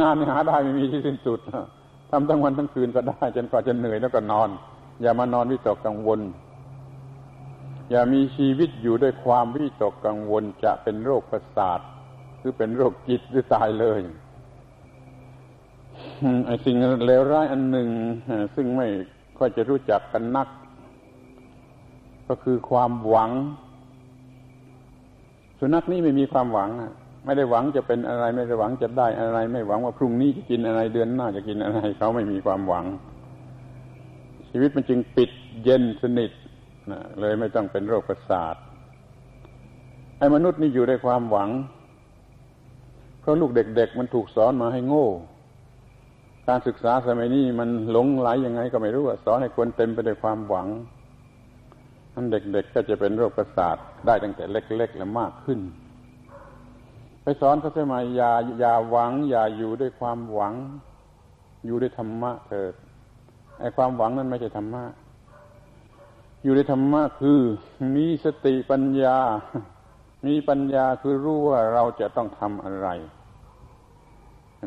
งานหาได้ไม่มีที่สิ้นสุดทำทั้งวันทั้งคืนก็ได้ จนกว่าจะเหนื่อยแล้วก็นอน อย่ามานอนวิตกกังวล อย่ามีชีวิตอยู่ด้วยความวิตกกังวลจะเป็นโรคประสาทหรือเป็นโรคจิตหรือตายเลยไอ้สิ่งเลวร้ายอันหนึ่งซึ่งไม่ค่อยจะรู้จักกันนัก ก็คือความหวัง สุนัขนี่ไม่มีความหวังไม่ได้หวังจะเป็นอะไร ไม่ได้หวังจะได้อะไร ไม่หวังว่าพรุ่งนี้จะกินอะไรเดือนหน้าจะกินอะไรเขาไม่มีความหวัง ชีวิตมันจึงปิดเย็นสนิท นะเลยไม่ต้องเป็นโรคประสาทไอ้มนุษย์นี่อยู่ด้วยความหวัง เพราะลูกเด็กๆมันถูกสอนมาให้โง่ การศึกษาสมัยนี้มันหลงไหลยังไงก็ไม่รู้สอนให้คนเต็มไปด้วยความหวังนั้นเด็กๆก็จะเป็นโรคประสาทได้ตั้งแต่เล็ก ๆ และมากขึ้น ไปสอนเขาสมัยอย่าอย่าหวัง อย่าอยู่ด้วยความหวัง อยู่ด้วยธรรมะเถิดไอ้ความหวังนั้นไม่ใช่ธรรมะ อยู่ในธรรมะคือมีสติปัญญา มีปัญญาคือรู้ว่าเราจะต้องทำอะไร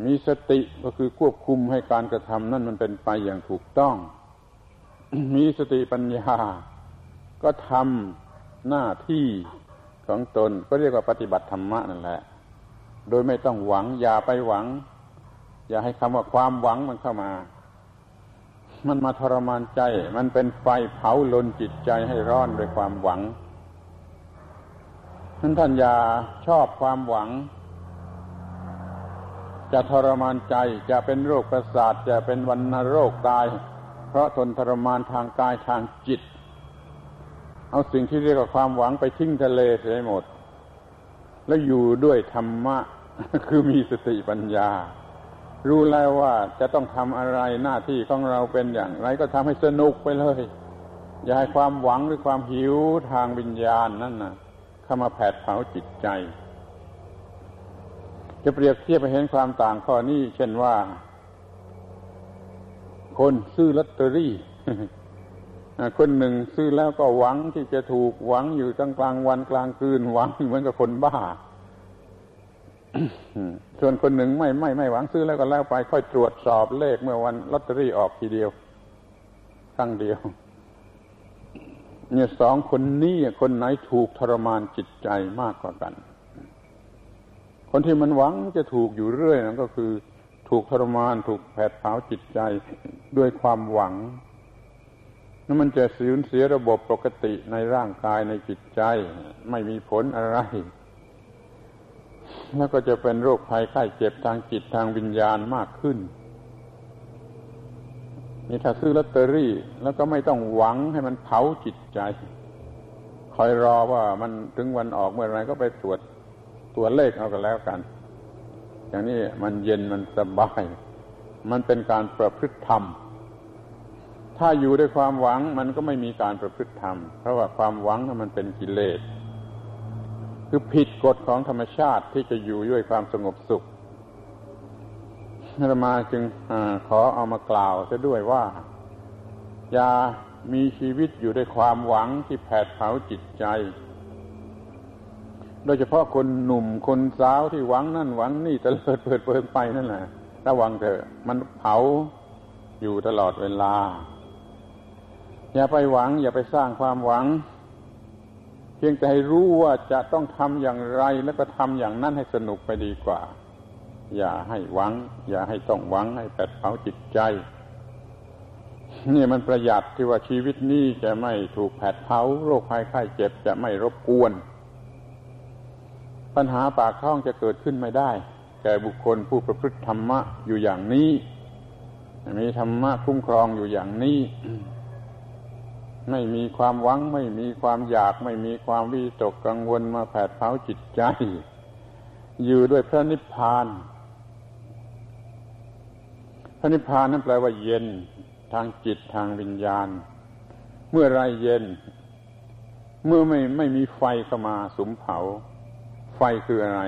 มีสติก็คือควบคุมให้การกระทำนั่นมันเป็นไปอย่างถูกต้อง มีสติปัญญา ก็ทำหน้าที่ของตนก็เรียกว่าปฏิบัติธรรมะนั่นแหละ โดยไม่ต้องหวังอย่าไปหวัง อย่าให้คำว่าความหวังมันเข้ามา มันมาทรมานใจ มันเป็นไฟเผาลนจิตใจให้ร้อนด้วยความหวังท่านท่านอย่าชอบความหวัง จะทรมานใจจะเป็นโรคประสาทจะเป็นวันนโรคตาย เพราะทนทรมานทางกายทางจิต เอาสิ่งที่เรียกว่าความหวังไปทิ้งทะเลเสียหมด แล้วอยู่ด้วยธรรมะ คือมีสติปัญญา รู้แล้วว่าจะต้องทำอะไรหน้าที่ของเราเป็นอย่างไรก็ทำให้สนุกไปเลย อย่าให้ความหวังหรือความหิวทางวิญญาณนั่นนะเข้ามาแผดเผาจิตใจ จะเปรียบเทียบไปเห็นความต่างข้อนี้ เช่นว่า คนซื้อลอตเตอรี่คนหนึ่งซื้อแล้วก็หวังที่จะถูกหวังอยู่ตั้งกลางวันกลางคืนหวังเหมือนกับคนบ้า ส่วนคนหนึ่งไม่ไม่ไม่หวังซื้อแล้วก็แล้วไปค่อยตรวจสอบเลขเมื่อวันลอตเตอรี่ออกทีเดียวครั้งเดียว เนี่ยสองคนนี้คนไหนถูกทรมานจิตใจมากกว่ากัน คนที่มันหวังจะถูกอยู่เรื่อยนั่นก็คือ ถูกทรมานถูกแผดเผาจิตใจด้วยความหวังนั้นมันจะสูญเสียระบบปกติในร่างกายในจิตใจ ไม่มีผลอะไร แล้วก็จะเป็นโรคภัยไข้เจ็บทางจิตทางวิญญาณมากขึ้นนี่ถ้าซื้อลอตเตอรี่ แล้วก็ไม่ต้องหวังให้มันเผาจิตใจ คอยรอว่ามันถึงวันออกเมื่อไรก็ไปตรวจตัวเลขเอากันแล้วกัน อย่างนี้มันเย็นมันสบาย มันเป็นการประพฤติธรรม ถ้าอยู่ด้วยความหวังมันก็ไม่มีการประพฤติธรรม เพราะว่าความหวังนั้นมันเป็นกิเลส คือผิดกฎของธรรมชาติที่จะอยู่ด้วยความสงบสุขอามาจึงอขอเอามากล่าวจะด้วยว่า อย่ามีชีวิตอยู่ด้วยความหวังที่แผดเผาจิตใจ โดยเฉพาะคนหนุ่มคนสาวที่หวังนั่นหวังนี่ตะเลิดเปิดเปิดไปนั่นแหละระวังเถอะมันเผาอยู่ตลอดเวลา อย่าไปหวัง อย่าไปสร้างความหวัง พียงแต่ให้รู้ว่าจะต้องทำอย่างไรแล้วก็ทำอย่างนั้นให้สนุกไปดีกว่า อย่าให้หวัง อย่าให้ต้องหวังให้แปดเผาจิตใจนี่มันประหยัดที่ว่าชีวิตนี้จะไม่ถูกแผดเผาโรคภัยไข้เจ็บจะไม่รบกวน ปัญหาปากท้องจะเกิดขึ้นไม่ได้ แก่บุคคลผู้ประพฤติธรรมะอยู่อย่างนี้ มีธรรมะคุ้มครองอยู่อย่างนี้ ไม่มีความหวัง ไม่มีความอยาก ไม่มีความวิตกกังวลมาแผดเผาจิตใจ อยู่ด้วยพระนิพพาน พระนิพพานนั้นแปลว่าเย็นทางจิตทางวิญญาณ เมื่อไรเย็น เมื่อไม่ไม่มีไฟเข้ามาสุมเผา ไฟคืออะไร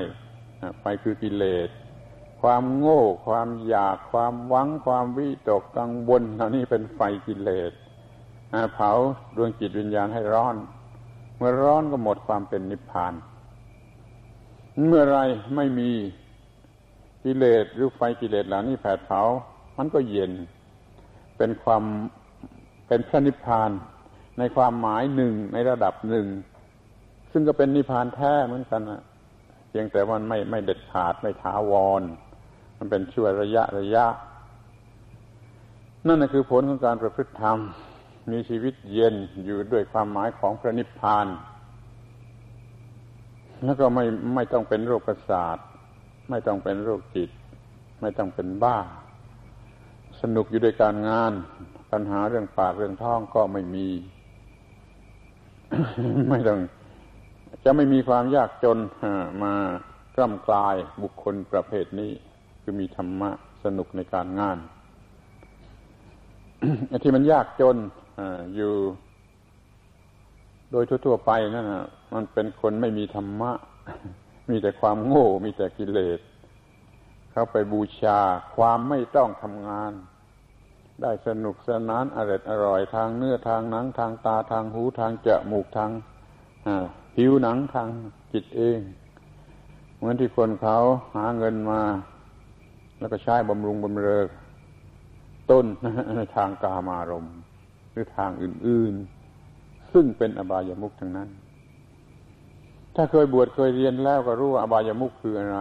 ไฟคือกิเลส ความโง่ ความอยาก ความหวัง ความวิตกกังวลเหล่านี้เป็นไฟกิเลส เผาดวงจิตวิญญาณให้ร้อน เมื่อร้อนก็หมดความเป็นนิพพาน เมื่อไรไม่มีกิเลสหรือไฟกิเลสเหล่านี้แผดเผา มันก็เย็น เป็นความเป็นพระนิพพาน ในความหมายหนึ่งในระดับหนึ่ง ซึ่งก็เป็นนิพพานแท้เหมือนกันนะเพียงแต่มันไม่ไม่เด็ดขาดไม่ถาวร มันเป็นช่วระยะระยะ นั่นคือผลของการประพฤติธรรม มีชีวิตเย็นอยู่ด้วยความหมายของพระนิพพาน แล้วก็ไม่ไม่ต้องเป็นโรคประสาทไม่ต้องเป็นโรคจิต ไม่ต้องเป็นบ้า สนุกอยู่ด้วยการงาน ปัญหาเรื่องปากเรื่องท้องก็ไม่มี ไม่ต้อง จะไม่มีความยากจนมากล้ำกลายบุคคลประเภทนี้ คือมีธรรมะสนุกในการงานที่มันยากจน อยู่โดยทั่วๆไปนั่นนะมันเป็นคนไม่มีธรรมะ มีแต่ความโง่ มีแต่กิเลส เขาไปบูชาความไม่ต้องทำงาน ได้สนุกสนานอร่อยอร่อยทางเนื้อทางหนังทางตาทางหูทางจมูกทางผิวหนังทางจิตเอง เหมือนที่คนเขาหาเงินมา แล้วก็ใช้บำรุงบำเรอต้นในทางกามารมณ์ หรือทางอื่น ๆ ซึ่งเป็นอบายามุขทั้งนั้น ถ้าเคยบวชเคยเรียนแล้วก็รู้ว่าอบายามุขคืออะไร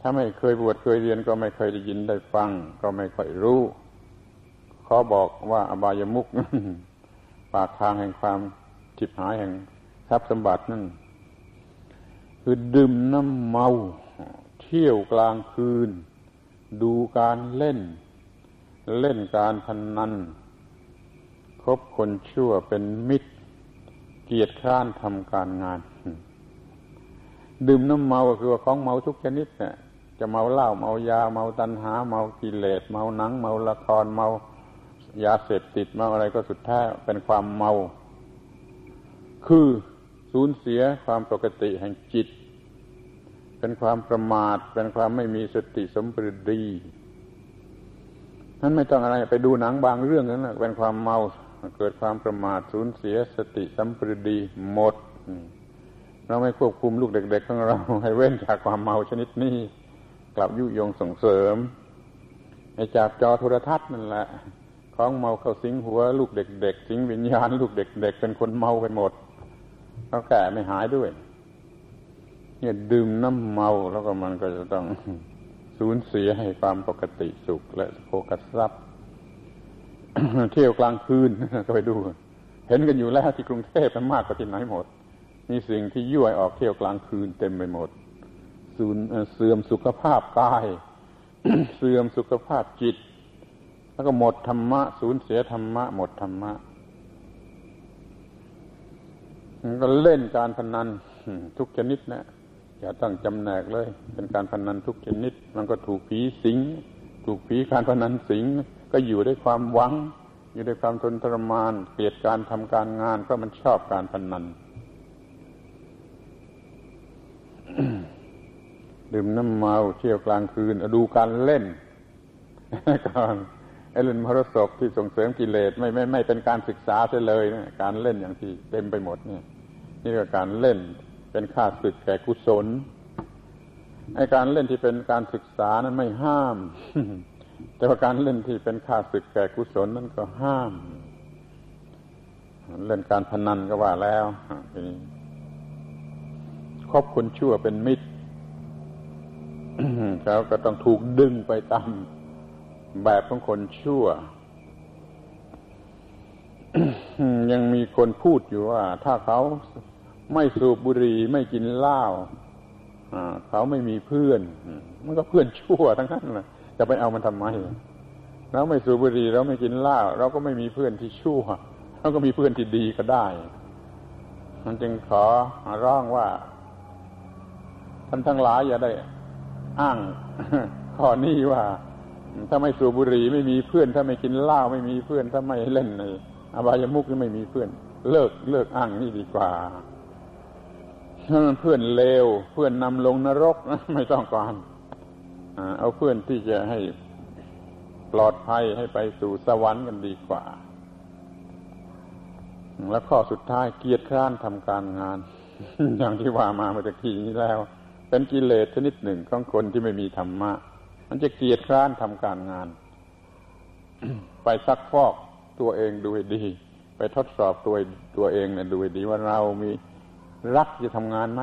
ถ้าไม่เคยบวชเคยเรียนก็ไม่เคยได้ยินได้ฟัง ก็ไม่ค่อยรู้ขอบอกว่าอบายามุขปากทางแห่งความทิพหายแห่งทรัพย์สมบัตินั่นคือดื่มน้ำเมา เที่ยวกลางคืน ดูการเล่น เล่นการพนนัน คบคนชั่วเป็นมิตร เกียรติค้านทำการงาน ดื่มน้ำเมาก็คือของเมาทุกชนิดเนี่ยจะเมาเหล้าเมายาเมาตัณหา เมากิเลสเมาหนัง เมาละครเมายาเสพติดเมาอะไรก็สุดแท้เป็นความเมา คือสูญเสียความปกติแห่งจิต เป็นความประมาท เป็นความไม่มีสติสมปริดีนั้นไม่ต้องอะไรไปดูหนังบางเรื่องนั้นแหละเป็นความเมา เกิดความประมาทสูญเสียสติสัมปรดีหมด เราไม่ควบคุมลูกเด็กๆของเรา ให้เว้นจากความเมาชนิดนี้ กลับยุยงส่งเสริมไอ้จากจอโทรทัศน์นั่นแหละของเมาเข้าสิงหัวลูกเด็กๆสิงวิญญาณ ลูกเด็กๆเป็นคนเมาไปหมดเขาแก่ไม่หายด้วย เนี่ยดื่มน้ำเมาแล้วก็มันก็จะต้องสูญเสียให้ความปกติสุขและโภคทรัพย์ เที่ยวกลางคืนก็ไปดู เห็นกันอยู่แล้วที่กรุงเทพมันมากกว่าที่ไหนหมด มีสิ่งที่ยั่วออกเที่ยวกลางคืนเต็มไปหมดสูญเสื่อมสุขภาพกาย เสื่อมสุขภาพจิต แล้วก็หมดธรรมะสูญเสียธรรมะ หมดธรรมะก็เล่นการพนันทุกชนิดนะอย่าตั้งจำแนกเลย เป็นการพนันทุกชนิด มันก็ถูกผีสิง ถูกผีการพนันสิง ก็อยู่ด้วยความหวัง อยู่ด้วยความทนทรมาน เกลียดการทำการงานเพราะมันชอบการพนันดื่มน้ำเมาเที่ยวกลางคืนดูการเล่นการไอ้เล่นมรสพที่ส่งเสริมกิเลสไม่ไม่ไม่เป็นการศึกษาเสียเลยนะการเล่นอย่างที่เต็มไปหมดเนี่ยนี่ก็การเล่นเป็นค่าศึกแก่กุศลไอ้การเล่นที่เป็นการศึกษานั้นไม่ห้าม แต่ว่าการเล่นที่เป็นค่าศึกแก่กุศลนั้นก็ห้าม เล่นการพนันก็ว่าแล้วคบคนชั่วเป็นมิตรเขาก็ต้องถูกดึงไปตามแบบของคนชั่ว ยังมีคนพูดอยู่ว่า ถ้าเขาไม่สูบบุหรี่ไม่กินเหล้าเขาไม่มีเพื่อน มันก็เพื่อนชั่วทั้งนั้นนะ จะไปเอามันทำไมเราไม่สูบบุหรี่เราไม่กินเหล้าเราก็ไม่มีเพื่อนที่ชั่วเราก็มีเพื่อนที่ดีก็ได้ มันจึงขอร้องว่าท่านทั้งหลายอย่าได้ อ้างข้อนี้ว่า ถ้าไม่สูบบุหรี่ไม่มีเพื่อน ถ้าไม่กินเหล้าไม่มีเพื่อน ถ้าไม่เล่นในอบายมุกนี่ไม่มีเพื่อน เลิกเลิกอ้างนี่ดีกว่าถ้ามันเพื่อนเลวเพื่อนนำลงนรกไม่ต้องการ เอาเพื่อนที่จะให้ปลอดภัยให้ไปสู่สวรรค์กันดีกว่า แล้วข้อสุดท้ายเกียรติคร้านทำการงาน อย่างที่ว่ามาเมื่อกี้นี้แล้ว เป็นกิเลสชนิดหนึ่งของคนที่ไม่มีธรรมะ มันจะเกียดคร้านทำการงาน ไปซักฟอกตัวเองดูให้ดี ไปทดสอบตัวตัวเองเนี่ยดูให้ดีว่าเรามีรักจะทำงานไหม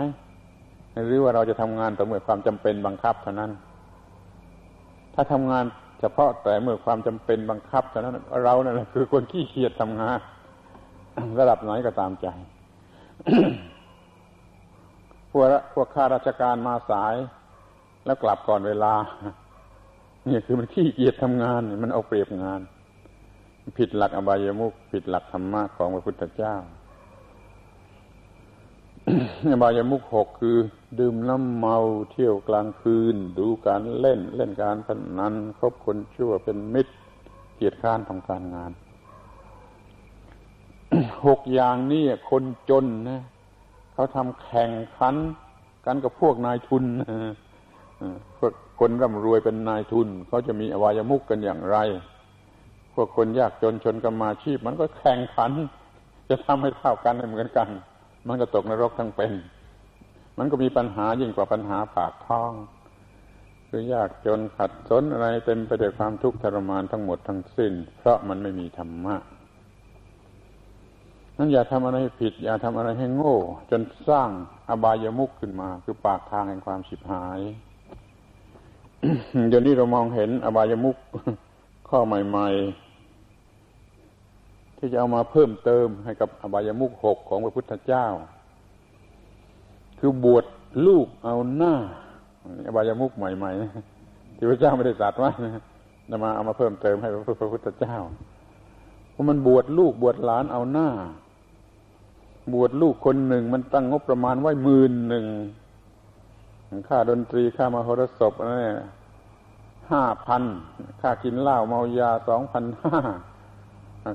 หรือว่าเราจะทำงานแต่เมื่อความจำเป็นบังคับเท่านั้น ถ้าทำงานเฉพาะแต่เมื่อความจำเป็นบังคับเท่านั้นเราเนี่ยคือคนขี้เกียจทำงาน ระดับไหนก็ตามใจพวกพวกข้าราชการมาสาย แล้วกลับก่อนเวลาเนี่ยคือมันขี้เกียจทำงาน มันเอาเปรียบงาน ผิดหลักอบายมุขผิดหลักธรรมะของพระพุทธเจ้า อบายมุขหกคือ ดื่มน้ำเมาเที่ยวกลางคืน ดูการเล่นเล่นการพนันคบคนชั่วเป็นมิตร เกียรติค้านทำการงานหกอย่างนี้คนจนนะเขาทำแข่งขัน กันกับพวกนายทุนพวกคนร่ำรวยเป็นนายทุน เขาจะมีอวัยมุกกันอย่างไร พวกคนยากจนชนกรรมาชีพ มันก็แข่งขัน จะทำให้เท่ากันเหมือนกัน มันก็ตกนรกทั้งเป็น มันก็มีปัญหายิ่งกว่าปัญหาปากท้อง คือยากจนขัดสนอะไรเต็มไปด้วยความทุกข์ทรมานทั้งหมดทั้งสิ้น เพราะมันไม่มีธรรมะนั้นอย่าทำอะไรผิด อย่าทำอะไรให้โง่ จนสร้างอบายามุกขึ้นมา คือปากทางแห่งความฉิบหายเดี๋ยวนี้เรามองเห็นอบายามุกข้อใหม่ ๆ ที่จะเอามาเพิ่มเติมให้กับอบายามุกหกของพระพุทธเจ้า คือบวชลูกเอาหน้าอบายามุกใหม่ๆที่พระเจ้าไม่ได้ตรัสไว้นะมาเอามาเพิ่มเติมให้พระพุทธเจ้าเพราะมันบวชลูกบวชหลานเอาหน้า บวชลูกคนหนึ่งมันตั้งงบประมาณไว้หมื่นหนึ่งค่าดนตรีค่ามหรสพอะไรห้าพันค่ากินเหล้าเมายาสองพันห้า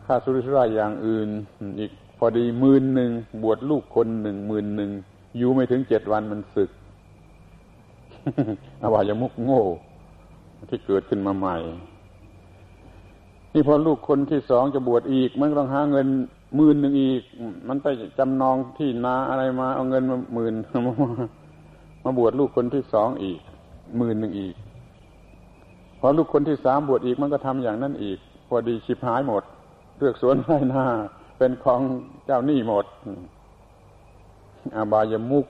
ค่าสุริสร่ายอย่างอื่น อีกพอดีหมื่นหนึ่งบวชลูกคนหนึ่งหมื่นหนึ่งอยู่ไม่ถึงเจ็ดวันมันศึกอวายมุกโง่ ที่เกิดขึ้นมาใหม่ นี่พอลูกคนที่สองจะบวชอีก มันต้องหาเงินหมื่นหนึ่งอีก มันไปจำนองที่นาอะไรมาเอาเงินมาหมื่นมามาบวชลูกคนที่สองอีกหมื่นหนึ่งอีก พอลูกคนที่สามบวชอีกมันก็ทำอย่างนั้นอีก พอดีชิบหายหมด เลือกสวนไร่นาเป็นของเจ้าหนี้หมด อาบายมุก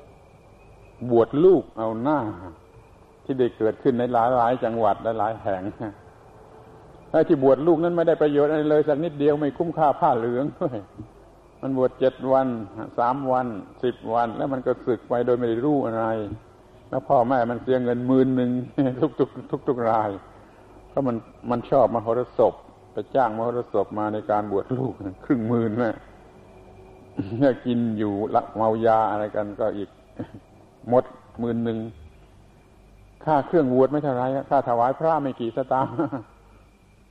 บวชลูกเอาหน้า ที่ได้เกิดขึ้นในหลายหลายจังหวัดและหลายแห่งไอ้ที่บวชลูกนั้นไม่ได้ประโยชน์อะไรเลยสักนิดเดียวไม่คุ้มค่าผ้าเหลืองด้วยมันบวชเจ็ดวันสามวันสิบวัน แล้วมันก็สึกไปโดยไม่รู้อะไร แล้วพ่อแม่มันเสียเงินหมื่นหนึ่งทุกทุกทุกทุกรายเพราะมันมันชอบมหรสพ ไปจ้างมโหรสพมาในการบวชลูกครึ่งหมื่นแม่เนี่ยกินอยู่ละเมายาอะไรกันก็อีกหมดหมื่นหนึ่งค่าเครื่องบวชไม่เท่าไรค่าถวายพระไม่กี่สตางค์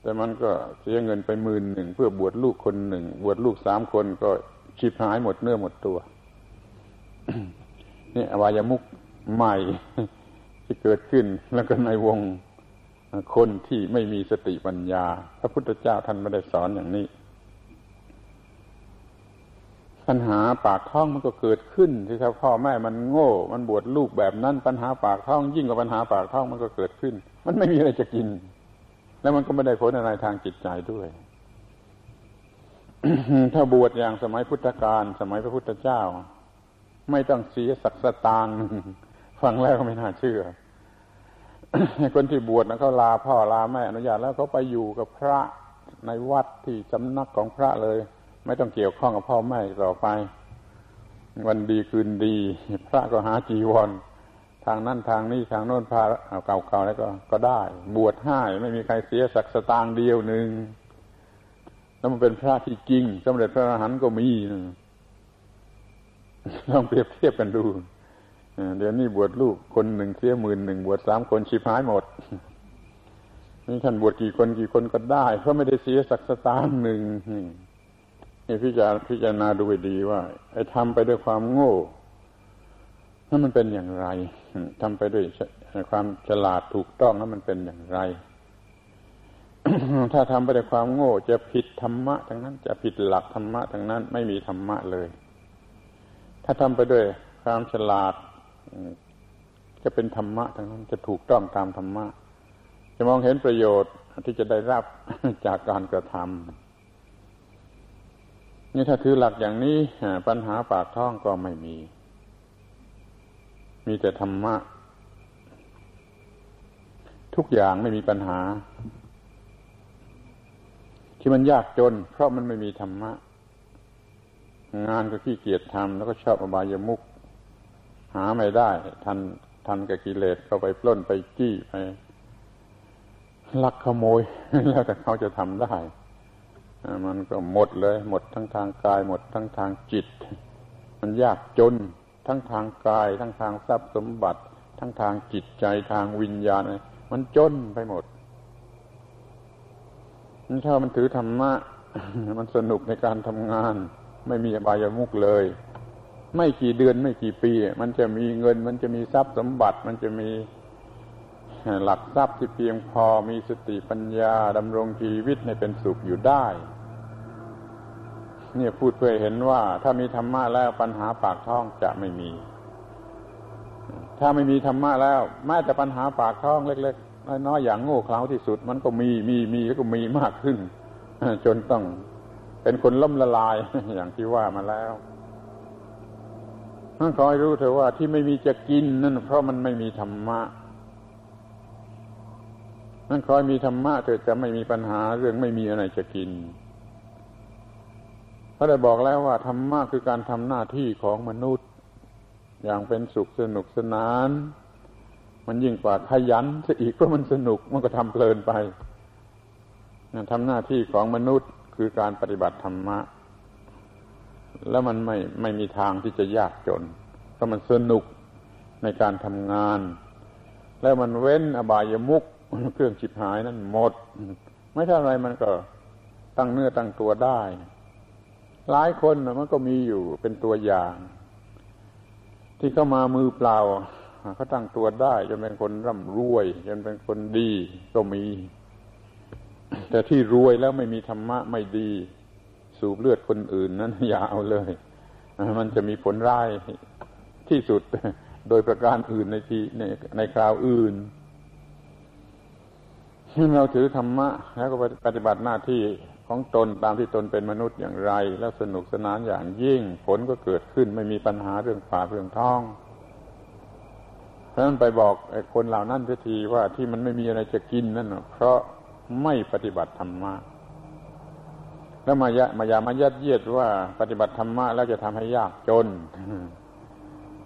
แต่มันก็เสียเงินไปหมื่นหนึ่งเพื่อบวชลูกคนหนึ่ง บวชลูกสามคนก็ชิบหายหมดเนื้อหมดตัวนี่อวายมุกใหม่ที่เกิดขึ้นแล้วก็ในวง คนที่ไม่มีสติปัญญา พระพุทธเจ้าท่านไม่ได้สอนอย่างนี้ปัญหาปากท้องมันก็เกิดขึ้นที่ถ้าพ่อแม่มันโง่ มันบวชลูกแบบนั้น ปัญหาปากท้อง ยิ่งกว่าปัญหาปากท้องมันก็เกิดขึ้น มันไม่มีอะไรจะกิน แล้วมันก็ไม่ได้ผลอะไรทางจิตใจด้วยถ้าบวชอย่างสมัยพุทธกาลสมัยพระพุทธเจ้า ไม่ต้องเสียสักสตางค์ฟังแล้วก็ไม่น่าเชื่อ คนที่บวชนะเขาลาพ่อลาแม่อนุญาตแล้วเขาไปอยู่กับพระในวัดที่สำนักของพระเลย ไม่ต้องเกี่ยวข้องกับพ่อแม่ต่อไป วันดีคืนดี พระก็หาจีวร ทางนั้นทางนี้ทางโน้นพาเอาเก่าๆแล้วก็ก็ได้ บวชให้ไม่มีใครเสียสักสตางค์เดียวหนึ่งแล้วมันเป็นพระที่จริงสำเร็จพระอรหันต์ก็มีลองเปรียบเทียบกันดู เดี๋ยวนี้บวชลูกคนหนึ่งเสียหมื่นหนึ่งบวชสามคนชิพหายหมดนี่ท่านบวชกี่คนกี่คนก็ได้เพราะไม่ได้เสียสักสตางค์หนึ่งนี่พิจารพิจารณาดูดีว่า ไอ้ทำไปด้วยความโง่นั้นมันเป็นอย่างไรทำไปด้วยความฉลาดถูกต้องนั้นมันเป็นอย่างไร ถ้าทำไปด้วยความโง่ จะผิดธรรมะทั้งนั้น จะผิดหลักธรรมะทั้งนั้น ไม่มีธรรมะเลย ถ้าทำไปด้วยความฉลาด จะเป็นธรรมะทั้งนั้นจะถูกต้องตามธรรมะ จะมองเห็นประโยชน์ที่จะได้รับจากการกระทำนี่ถ้าถือหลักอย่างนี้ปัญหาปากท้องก็ไม่มี มีแต่ธรรมะ ทุกอย่างไม่มีปัญหา ที่มันยากจน เพราะมันไม่มีธรรมะ งานก็ขี้เกียจทำแล้วก็ชอบอบายามุก หาไม่ได้ทันทันกับกิเลสเข้าไปปล้นไปจี้ไปลักขโมย แล้วแต่เขาจะทำได้ มันก็หมดเลย หมดทั้งทางกาย หมดทั้งทางจิต มันยากจน ทั้งทางกาย ทั้งทางทรัพย์สมบัติ ทั้งทางจิตใจทางวิญญาณ มันจนไปหมดนี่ถ้ามันถือธรรมะ มันสนุกในการทำงาน ไม่มีอบายามุกเลย ไม่กี่เดือนไม่กี่ปี มันจะมีเงิน มันจะมีทรัพย์สมบัติ มันจะมีหลักทรัพย์ที่เพียงพอมีสติปัญญาดำรงชีวิตให้เป็นสุขอยู่ได้ เนี่ยพูดเพื่อเห็นว่า ถ้ามีธรรมะแล้วปัญหาปากท้องจะไม่มี ถ้าไม่มีธรรมะแล้วแม้แต่ปัญหาปากท้องเล็กๆน้อยๆอย่างโง่เขลาที่สุด มันก็มีมีมีแล้วก็มีมากขึ้น จนต้องเป็นคนล้มละลายอย่างที่ว่ามาแล้ว ท่านขอให้รู้เถอะว่าที่ไม่มีจะกินนั่นเพราะมันไม่มีธรรมะนั่นคอยมีธรรมะเถอะจะไม่มีปัญหาเรื่องไม่มีอะไรจะกินพระได้บอกแล้วว่าธรรมะคือการทำหน้าที่ของมนุษย์ อย่างเป็นสุขสนุกสนาน มันยิ่งกว่าขยันซะอีกเพราะมันสนุกมันก็ทำเพลินไปทำหน้าที่ของมนุษย์คือการปฏิบัติธรรมะ แล้วมันไม่ไม่มีทางที่จะยากจนเพราะมันสนุกในการทำงาน แล้วมันเว้นอบายมุกเครื่องฉิบหายนั้นหมด ไม่เท่าไรมันก็ตั้งเนื้อตั้งตัวได้ หลายคนมันก็มีอยู่เป็นตัวอย่าง ที่เข้ามามือเปล่าเขาตั้งตัวได้ จนเป็นคนร่ำรวย จนเป็นคนดีก็มี แต่ที่รวยแล้วไม่มีธรรมะไม่ดี สูบเลือดคนอื่นนั้นอย่าเอาเลย มันจะมีผลร้ายที่สุดโดยประการอื่นในที่ในในคราวอื่นเราถือธรรมะ แล้วก็ปฏิบัติหน้าที่ของตนตามที่ตนเป็นมนุษย์อย่างไร แล้วสนุกสนานอย่างยิ่ง ผลก็เกิดขึ้นไม่มีปัญหาเรื่องปาเรื่องท้องเพราะฉะนั้นไปบอกไอ้คนเหล่านั้นทีว่าที่มันไม่มีอะไรจะกินนั่นเพราะไม่ปฏิบัติธรรมะ แล้วมายะมายามายัดเยียดว่าปฏิบัติธรรมะแล้วจะทำให้ยากจน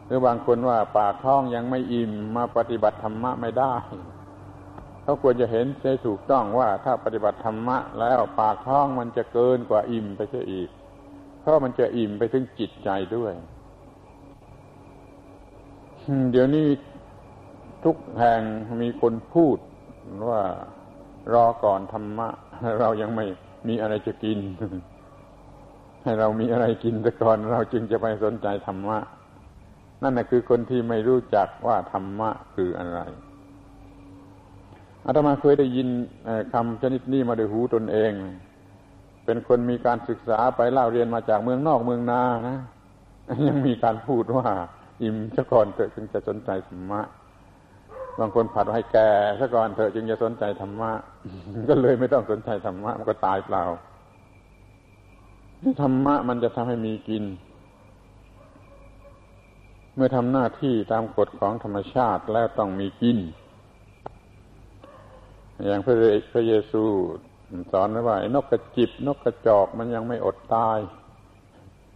หรือบางคนว่าปากท้องยังไม่อิ่มมาปฏิบัติธรรมะไม่ได้เขาควรจะเห็นใช่ถูกต้องว่าถ้าปฏิบัติธรรมะ แล้วปากท้องมันจะเกินกว่าอิ่มไปเสียอีก เพราะมันจะอิ่มไปถึงจิตใจด้วยเดี๋ยวนี้ทุกแห่งมีคนพูดว่ารอก่อนธรรมะ เรายังไม่ มีอะไรจะกิน ให้เรามีอะไรกินแต่ก่อนเราจึงจะไปสนใจธรรมะ นั่นแหละคือคนที่ไม่รู้จักว่าธรรมะคืออะไรอาตมาเคยได้ยินคำชนิดนี้มาด้วยหูตนเอง เป็นคนมีการศึกษาไปเล่าเรียนมาจากเมืองนอกเมืองนานะ ยังมีการพูดว่า อิ่มซะก่อนเถอะจึงจะสนใจธรรมะ บางคนผัดให้แก่ซะก่อนเถอะจึงจะสนใจธรรมะก็เลยไม่ต้องสนใจธรรมะมันก็ตายเปล่าธรรมะมันจะทำให้มีกิน เมื่อทำหน้าที่ตามกฎของธรรมชาติแล้วต้องมีกิน อย่างพระพระเยซูสอนไว้ว่านกกระจิบ นกกระจอกมันยังไม่อดตาย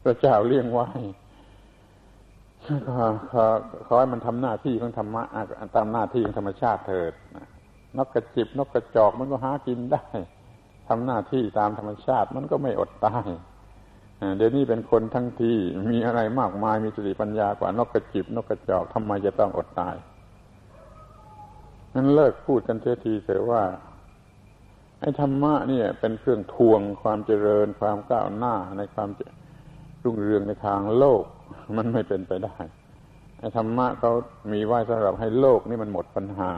พระเจ้าเลี้ยงไว้ ขอขอขอให้มันทำหน้าที่ของธรรมะตามหน้าที่ของธรรมชาติเถิดนกกระจิบนกกระจอกมันก็หากินได้ทำหน้าที่ตามธรรมชาติมันก็ไม่อดตายเดี๋ยวนี้เป็นคนทั้งที่มีอะไรมากมายมีสติปัญญากว่านกกระจิบ นกกระจอกทำไมจะต้องอดตายนั้นเลิกพูดกันเสียทีเถอะว่าไอ้ธรรมะเนี่ย เป็นเครื่องทวงความเจริญความก้าวหน้าในความรุ่งเรืองในทางโลก มันไม่เป็นไปได้ไอ้ธรรมะเขามีไว้สำหรับให้โลกนี่มันหมดปัญหา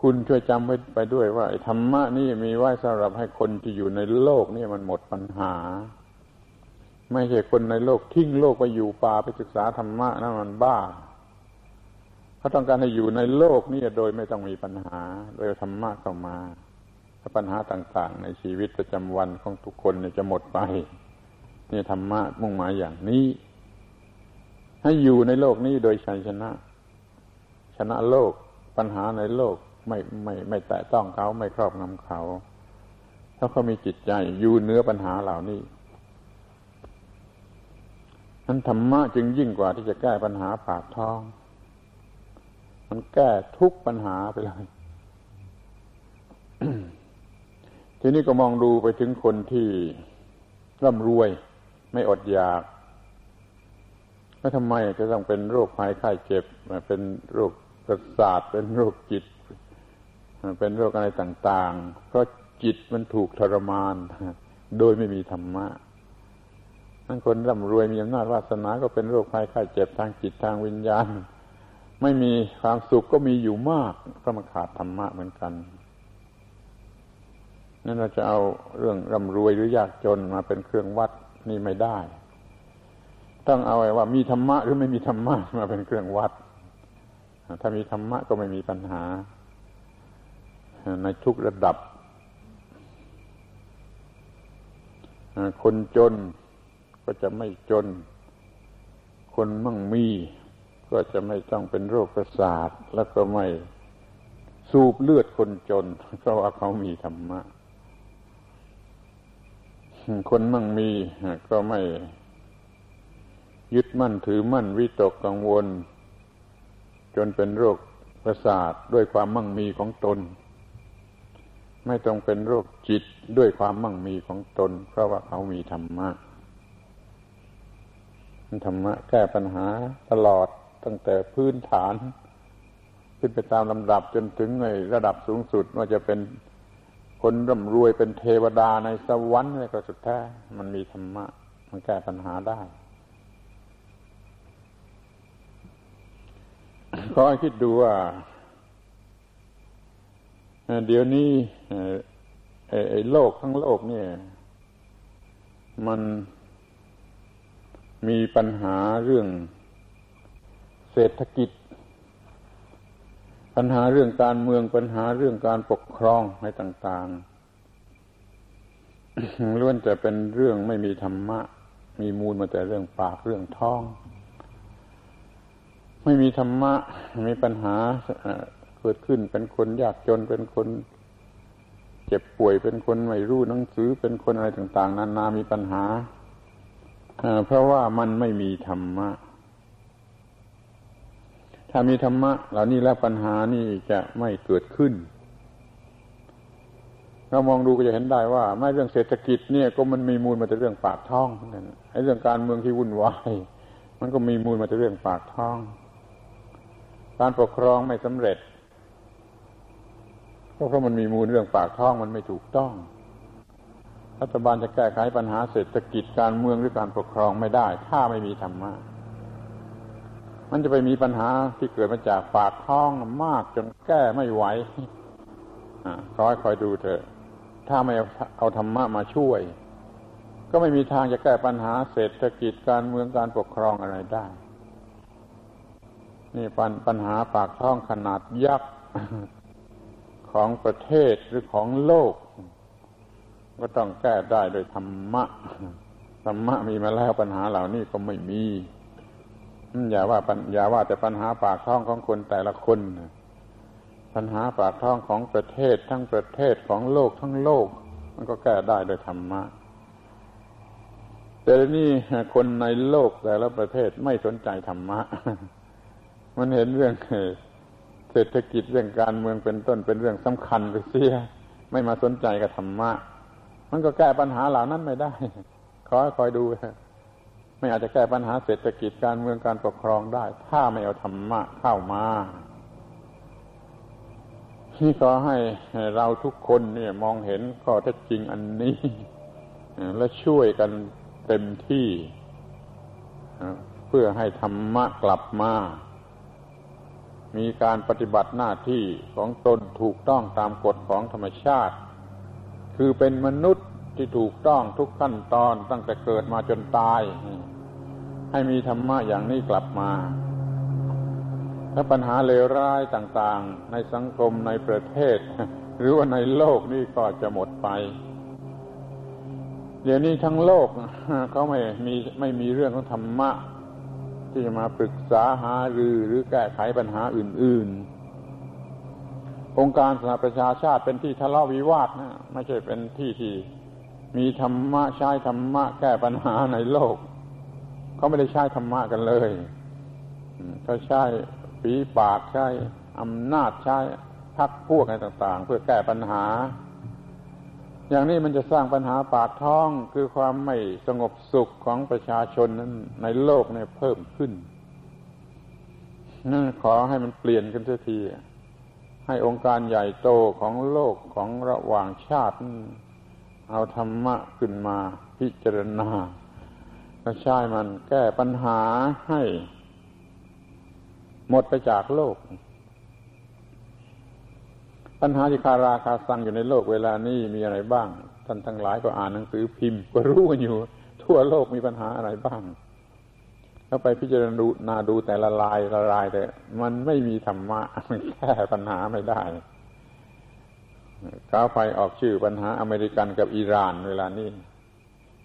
คุณช่วยจำไว้ไปด้วยว่าไอ้ธรรมะนี่มีไว้สำหรับให้คนที่อยู่ในโลกนี่มันหมดปัญหา ไม่ใช่คนในโลกทิ้งโลกไปอยู่ป่าไปศึกษาธรรมะนั่นมันบ้าเขาต้องการให้อยู่ในโลกนี้โดยไม่ต้องมีปัญหา โดยธรรมะเข้ามาถ้าปัญหาต่าง ๆ ในชีวิตประจำวันของทุกคนเนี่ยจะหมดไป นี่ธรรมะมุ่งหมายอย่างนี้ ให้อยู่ในโลกนี้โดยชัยชนะ ชนะโลกปัญหาในโลกไม่ไม่ไม่แตะต้องเขาไม่ครอบงำเขาถ้าเขามีจิตใจอยู่เนื้อปัญหาเหล่านี้นั้นธรรมะจึงยิ่งกว่าที่จะแก้ปัญหาปากท้อง มันแก้ทุกปัญหาไปเลยทีนี้ก็มองดูไปถึงคนที่ร่ำรวย ไม่อดอยากแล้วทำไมจะต้องเป็นโรคภัยไข้เจ็บเป็นโรคประสาทเป็นโรคจิต เป็นโรคอะไรต่าง ๆ เพราะจิตมันถูกทรมาน โดยไม่มีธรรมะนั่นคนร่ำรวยมีอำนาจวาสนา ก็เป็นโรคภัยไข้เจ็บทางจิตทางวิญญาณ ไม่มีความสุขก็มีอยู่มากเพราะมันขาดธรรมะเหมือนกันนั่นเราจะเอาเรื่องร่ำรวยหรือยากจนมาเป็นเครื่องวัด นี่ไม่ได้ ต้องเอาไว้ว่ามีธรรมะหรือไม่มีธรรมะมาเป็นเครื่องวัด ถ้ามีธรรมะก็ไม่มีปัญหา ในทุกระดับ คนจนก็จะไม่จน คนมั่งมีก็จะไม่ต้องเป็นโรคประสาทแล้วก็ไม่สูบเลือดคนจน เพราะว่าเขามีธรรมะ คนมั่งมีก็ไม่ยึดมั่นถือมั่นวิตกกังวล จนเป็นโรคประสาทด้วยความมั่งมีของตน ไม่ต้องเป็นโรคจิตด้วยความมั่งมีของตน เพราะว่าเขามีธรรมะธรรมะแก้ปัญหาตลอดตั้งแต่พื้นฐาน ขึ้นไปตามลำดับจนถึงในระดับสูงสุดว่าจะเป็น คนร่ำรวยเป็นเทวดาในสวรรค์อะไรก็สุดแท้ มันมีธรรมะ มันแก้ปัญหาได้ขอคิดดูว่าเดี๋ยวนี้ไอ้โลกทั้งโลกเนี่ย มันมีปัญหาเรื่องเศรษฐกิจ ปัญหาเรื่องการเมืองปัญหาเรื่องการปกครองอะไรต่าง ๆล้วนแต่เป็นเรื่องไม่มีธรรมะ มีมูลมาแต่เรื่องปากเรื่องท้อง ไม่มีธรรมะมีปัญหาเกิดขึ้นเป็นคนยากจนเป็นคนเจ็บป่วยเป็นคนไม่รู้หนังสือเป็นคนอะไรต่าง ๆ นานามีปัญหาเพราะว่ามันไม่มีธรรมะ ถ้ามีธรรมะ เหล่านี้แล้วปัญหานี่จะไม่เกิดขึ้นเรามองดูก็จะเห็นได้ว่า ไม่เรื่องเศรษฐกิจเนี่ยก็มันมีมูลมาจากเรื่องปากท้องนั่นไอ้เรื่องการเมืองที่วุ่นวายมันก็มีมูลมาจากเรื่องปากท้อง การปกครองไม่สำเร็จก็เพราะมันมีมูลเรื่องปากท้องมันไม่ถูกต้อง รัฐบาลจะแก้ไขปัญหาเศรษฐกิจการเมืองหรือการปกครองไม่ได้ ถ้าไม่มีธรรมะ มันจะไปมีปัญหาที่เกิดมาจากปากท้องมากจนแก้ไม่ไหวคอยคอยดูเถอะ ถ้าไม่เอาธรรมะมาช่วย ก็ไม่มีทางจะแก้ปัญหาเศรษฐกิจการเมืองการปกครองอะไรได้ นี่ปัญปัญหาปากท้องขนาดยักษ์ของประเทศหรือของโลก ก็ต้องแก้ได้โดยธรรมะ ธรรมะมีมาแล้วปัญหาเหล่านี้ก็ไม่มี อย่าว่าอย่าว่าแต่ปัญหาปากท้องของคนแต่ละคนปัญหาปากท้องของประเทศทั้งประเทศของโลกทั้งโลก มันก็แก้ได้โดยธรรมะแต่นี่คนในโลกแต่ละประเทศไม่สนใจธรรมะ มันเห็นเรื่องเศรษฐกิจเรื่องการเมืองเป็นต้นเป็นเรื่องสำคัญไปเสียไม่มาสนใจกับธรรมะ มันก็แก้ปัญหาเหล่านั้นไม่ได้ ขอคอยดู ไม่อาจจะแก้ปัญหาเศรษฐกิจการเมืองการปกครองได้ ถ้าไม่เอาธรรมะเข้ามาที่ขอให้เราทุกคนเนี่ยมองเห็นข้อเท็จจริงอันนี้ และช่วยกันเต็มที่ เพื่อให้ธรรมะกลับมา มีการปฏิบัติหน้าที่ของตนถูกต้องตามกฎของธรรมชาติ คือเป็นมนุษย์ ที่ถูกต้องทุกขั้นตอนตั้งแต่เกิดมาจนตาย ให้มีธรรมะอย่างนี้กลับมา ถ้าปัญหาเลวร้ายต่างๆ ในสังคมในประเทศ หรือว่าในโลกนี่ก็จะหมดไป เดี๋ยวนี้ทั้งโลกเขาไม่มีไม่มีเรื่องของธรรมะ ที่จะมาปรึกษาหารือหรือแก้ไขปัญหาอื่น ๆองค์การสหประชาชาติเป็นที่ทะเลาะวิวาทนะไม่ใช่เป็นที่ที่ มีธรรมะใช้ธรรมะแก้ปัญหาในโลก เขาไม่ได้ใช้ธรรมะกันเลยเขาใช้ฝีปากใช้อำนาจใช้พักพวกอะไรต่าง ๆ เพื่อแก้ปัญหา อย่างนี้มันจะสร้างปัญหาปากท้องคือความไม่สงบสุขของประชาชนนั้นในโลกเนี่ยเพิ่มขึ้นนั่นขอให้มันเปลี่ยนกันทีให้องค์การใหญ่โตของโลกของระหว่างชาติ เอาธรรมะขึ้นมาพิจารณาก็ใช้มันแก้ปัญหาให้ หมดไปจากโลก ปัญหาที่คาราคาซังอยู่ในโลกเวลานี้มีอะไรบ้าง ท่านทั้งหลายก็อ่านหนังสือพิมพ์ ก็รู้กันอยู่ ทั่วโลกมีปัญหาอะไรบ้างแล้วไปพิจารณาดูนาดูแต่ละลายละลายแต่มันไม่มีธรรมะมันแก้ปัญหาไม่ได้ ก้าวไปออกชื่อปัญหาอเมริกันกับอิหร่านเวลานี้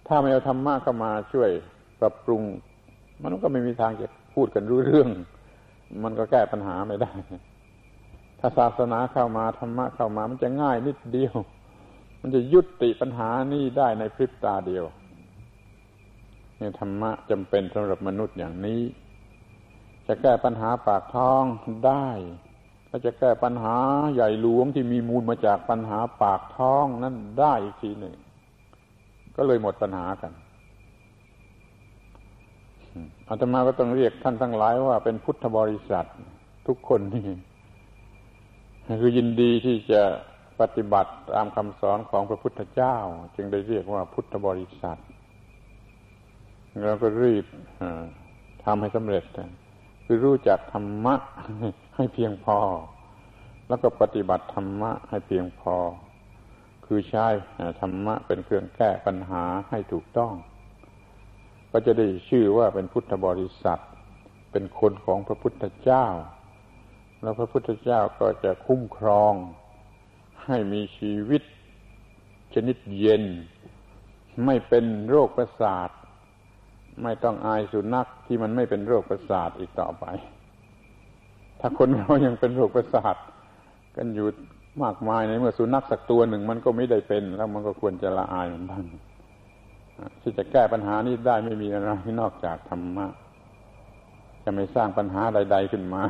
ถ้าไม่เอาธรรมะเข้ามาช่วยปรับปรุง มันก็ไม่มีทางจะพูดกันรู้เรื่อง มันก็แก้ปัญหาไม่ได้ ถ้าศาสนาเข้ามาธรรมะเข้ามามันจะง่ายนิดเดียว มันจะยุติปัญหานี้ได้ในพริบตาเดียวเนี่ยธรรมะจำเป็นสำหรับมนุษย์อย่างนี้ จะแก้ปัญหาปากท้องได้ ก็จะแก้ปัญหาใหญ่หลวงที่มีมูลมาจากปัญหาปากท้องนั่นได้อีกทีหนึ่ง ก็เลยหมดปัญหากันอาตมาก็ต้องเรียกท่านทั้งหลายว่าเป็นพุทธบริษัท ทุกคนนี่คือยินดีที่จะปฏิบัติตามคำสอนของพระพุทธเจ้า จึงได้เรียกว่าพุทธบริษัทเราก็รีบทำให้สำเร็จ คือรู้จักธรรมะให้เพียงพอ แล้วก็ปฏิบัติธรรมะให้เพียงพอ คือใช้ธรรมะเป็นเครื่องแก้ปัญหาให้ถูกต้อง ก็จะได้ชื่อว่าเป็นพุทธบริษัท เป็นคนของพระพุทธเจ้า แล้วพระพุทธเจ้าก็จะคุ้มครองให้มีชีวิตชนิดเย็น ไม่เป็นโรคประสาท ต้องอายสุนัขที่มันไม่เป็นโรคประสาทอีกต่อไป ถ้าคนเรายังเป็นโรคประสาทกันอยู่มากมายในเมื่อสุนัขสักตัวหนึ่งมันก็ไม่ได้เป็น แล้วมันก็ควรจะละอายมันบ้างที่จะแก้ปัญหานี้ได้ไม่มีอะไรนอกจากธรรมะจะไม่สร้างปัญหาใด ๆขึ้นมา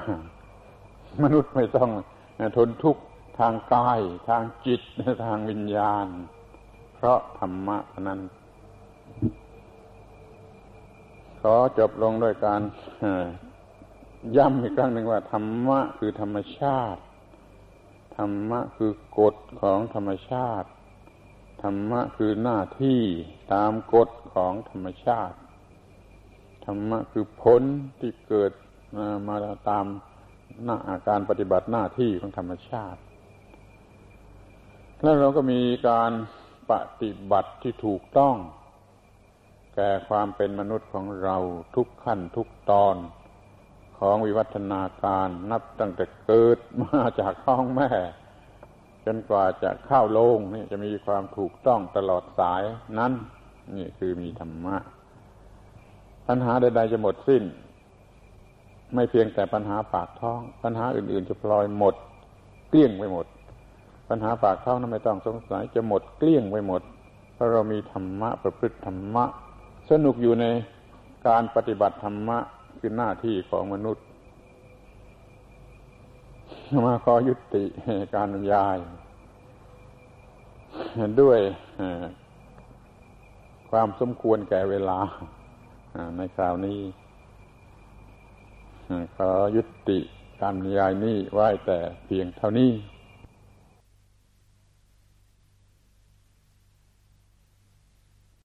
มนุษย์ไม่ต้องทนทุกข์ทางกาย ทางจิตทางวิญญาณ เพราะธรรมะนั้น ขอจบลงด้วยการย้ำอีกครั้งหนึ่งว่า ธรรมะคือธรรมชาติ ธรรมะคือกฎของธรรมชาติ ธรรมะคือหน้าที่ตามกฎของธรรมชาติ ธรรมะคือผลที่เกิดมาตามหน้าอาการปฏิบัติหน้าที่ของธรรมชาติ แล้วเราก็มีการปฏิบัติที่ถูกต้อง ก่ความเป็นมนุษย์ของเราทุกขั้นทุกตอนของวิวัฒนาการนับตั้งแต่เกิดมาจากท้องแม่ จนกว่าจะเข้าโลงนี่จะมีความถูกต้องตลอดสายนั้น นี่คือมีธรรมะปัญหาใดๆจะหมดสิ้น ไม่เพียงแต่ปัญหาปากท้อง ปัญหาอื่นๆจะพลอยหมด เกลี้ยงไปหมด ปัญหาปากท้องนั้นไม่ต้องสงสัยจะหมดเกลี้ยงไปหมด เพราะเรามีธรรมะประพฤติธรรมะ สนุกอยู่ในการปฏิบัติธรรมะคือหน้าที่ของมนุษย์ มาขอยุติการบรรยาย ด้วยความสมควรแก่เวลาในคราวนี้ ขอยุติการบรรยายนี้ไว้แต่เพียงเท่านี้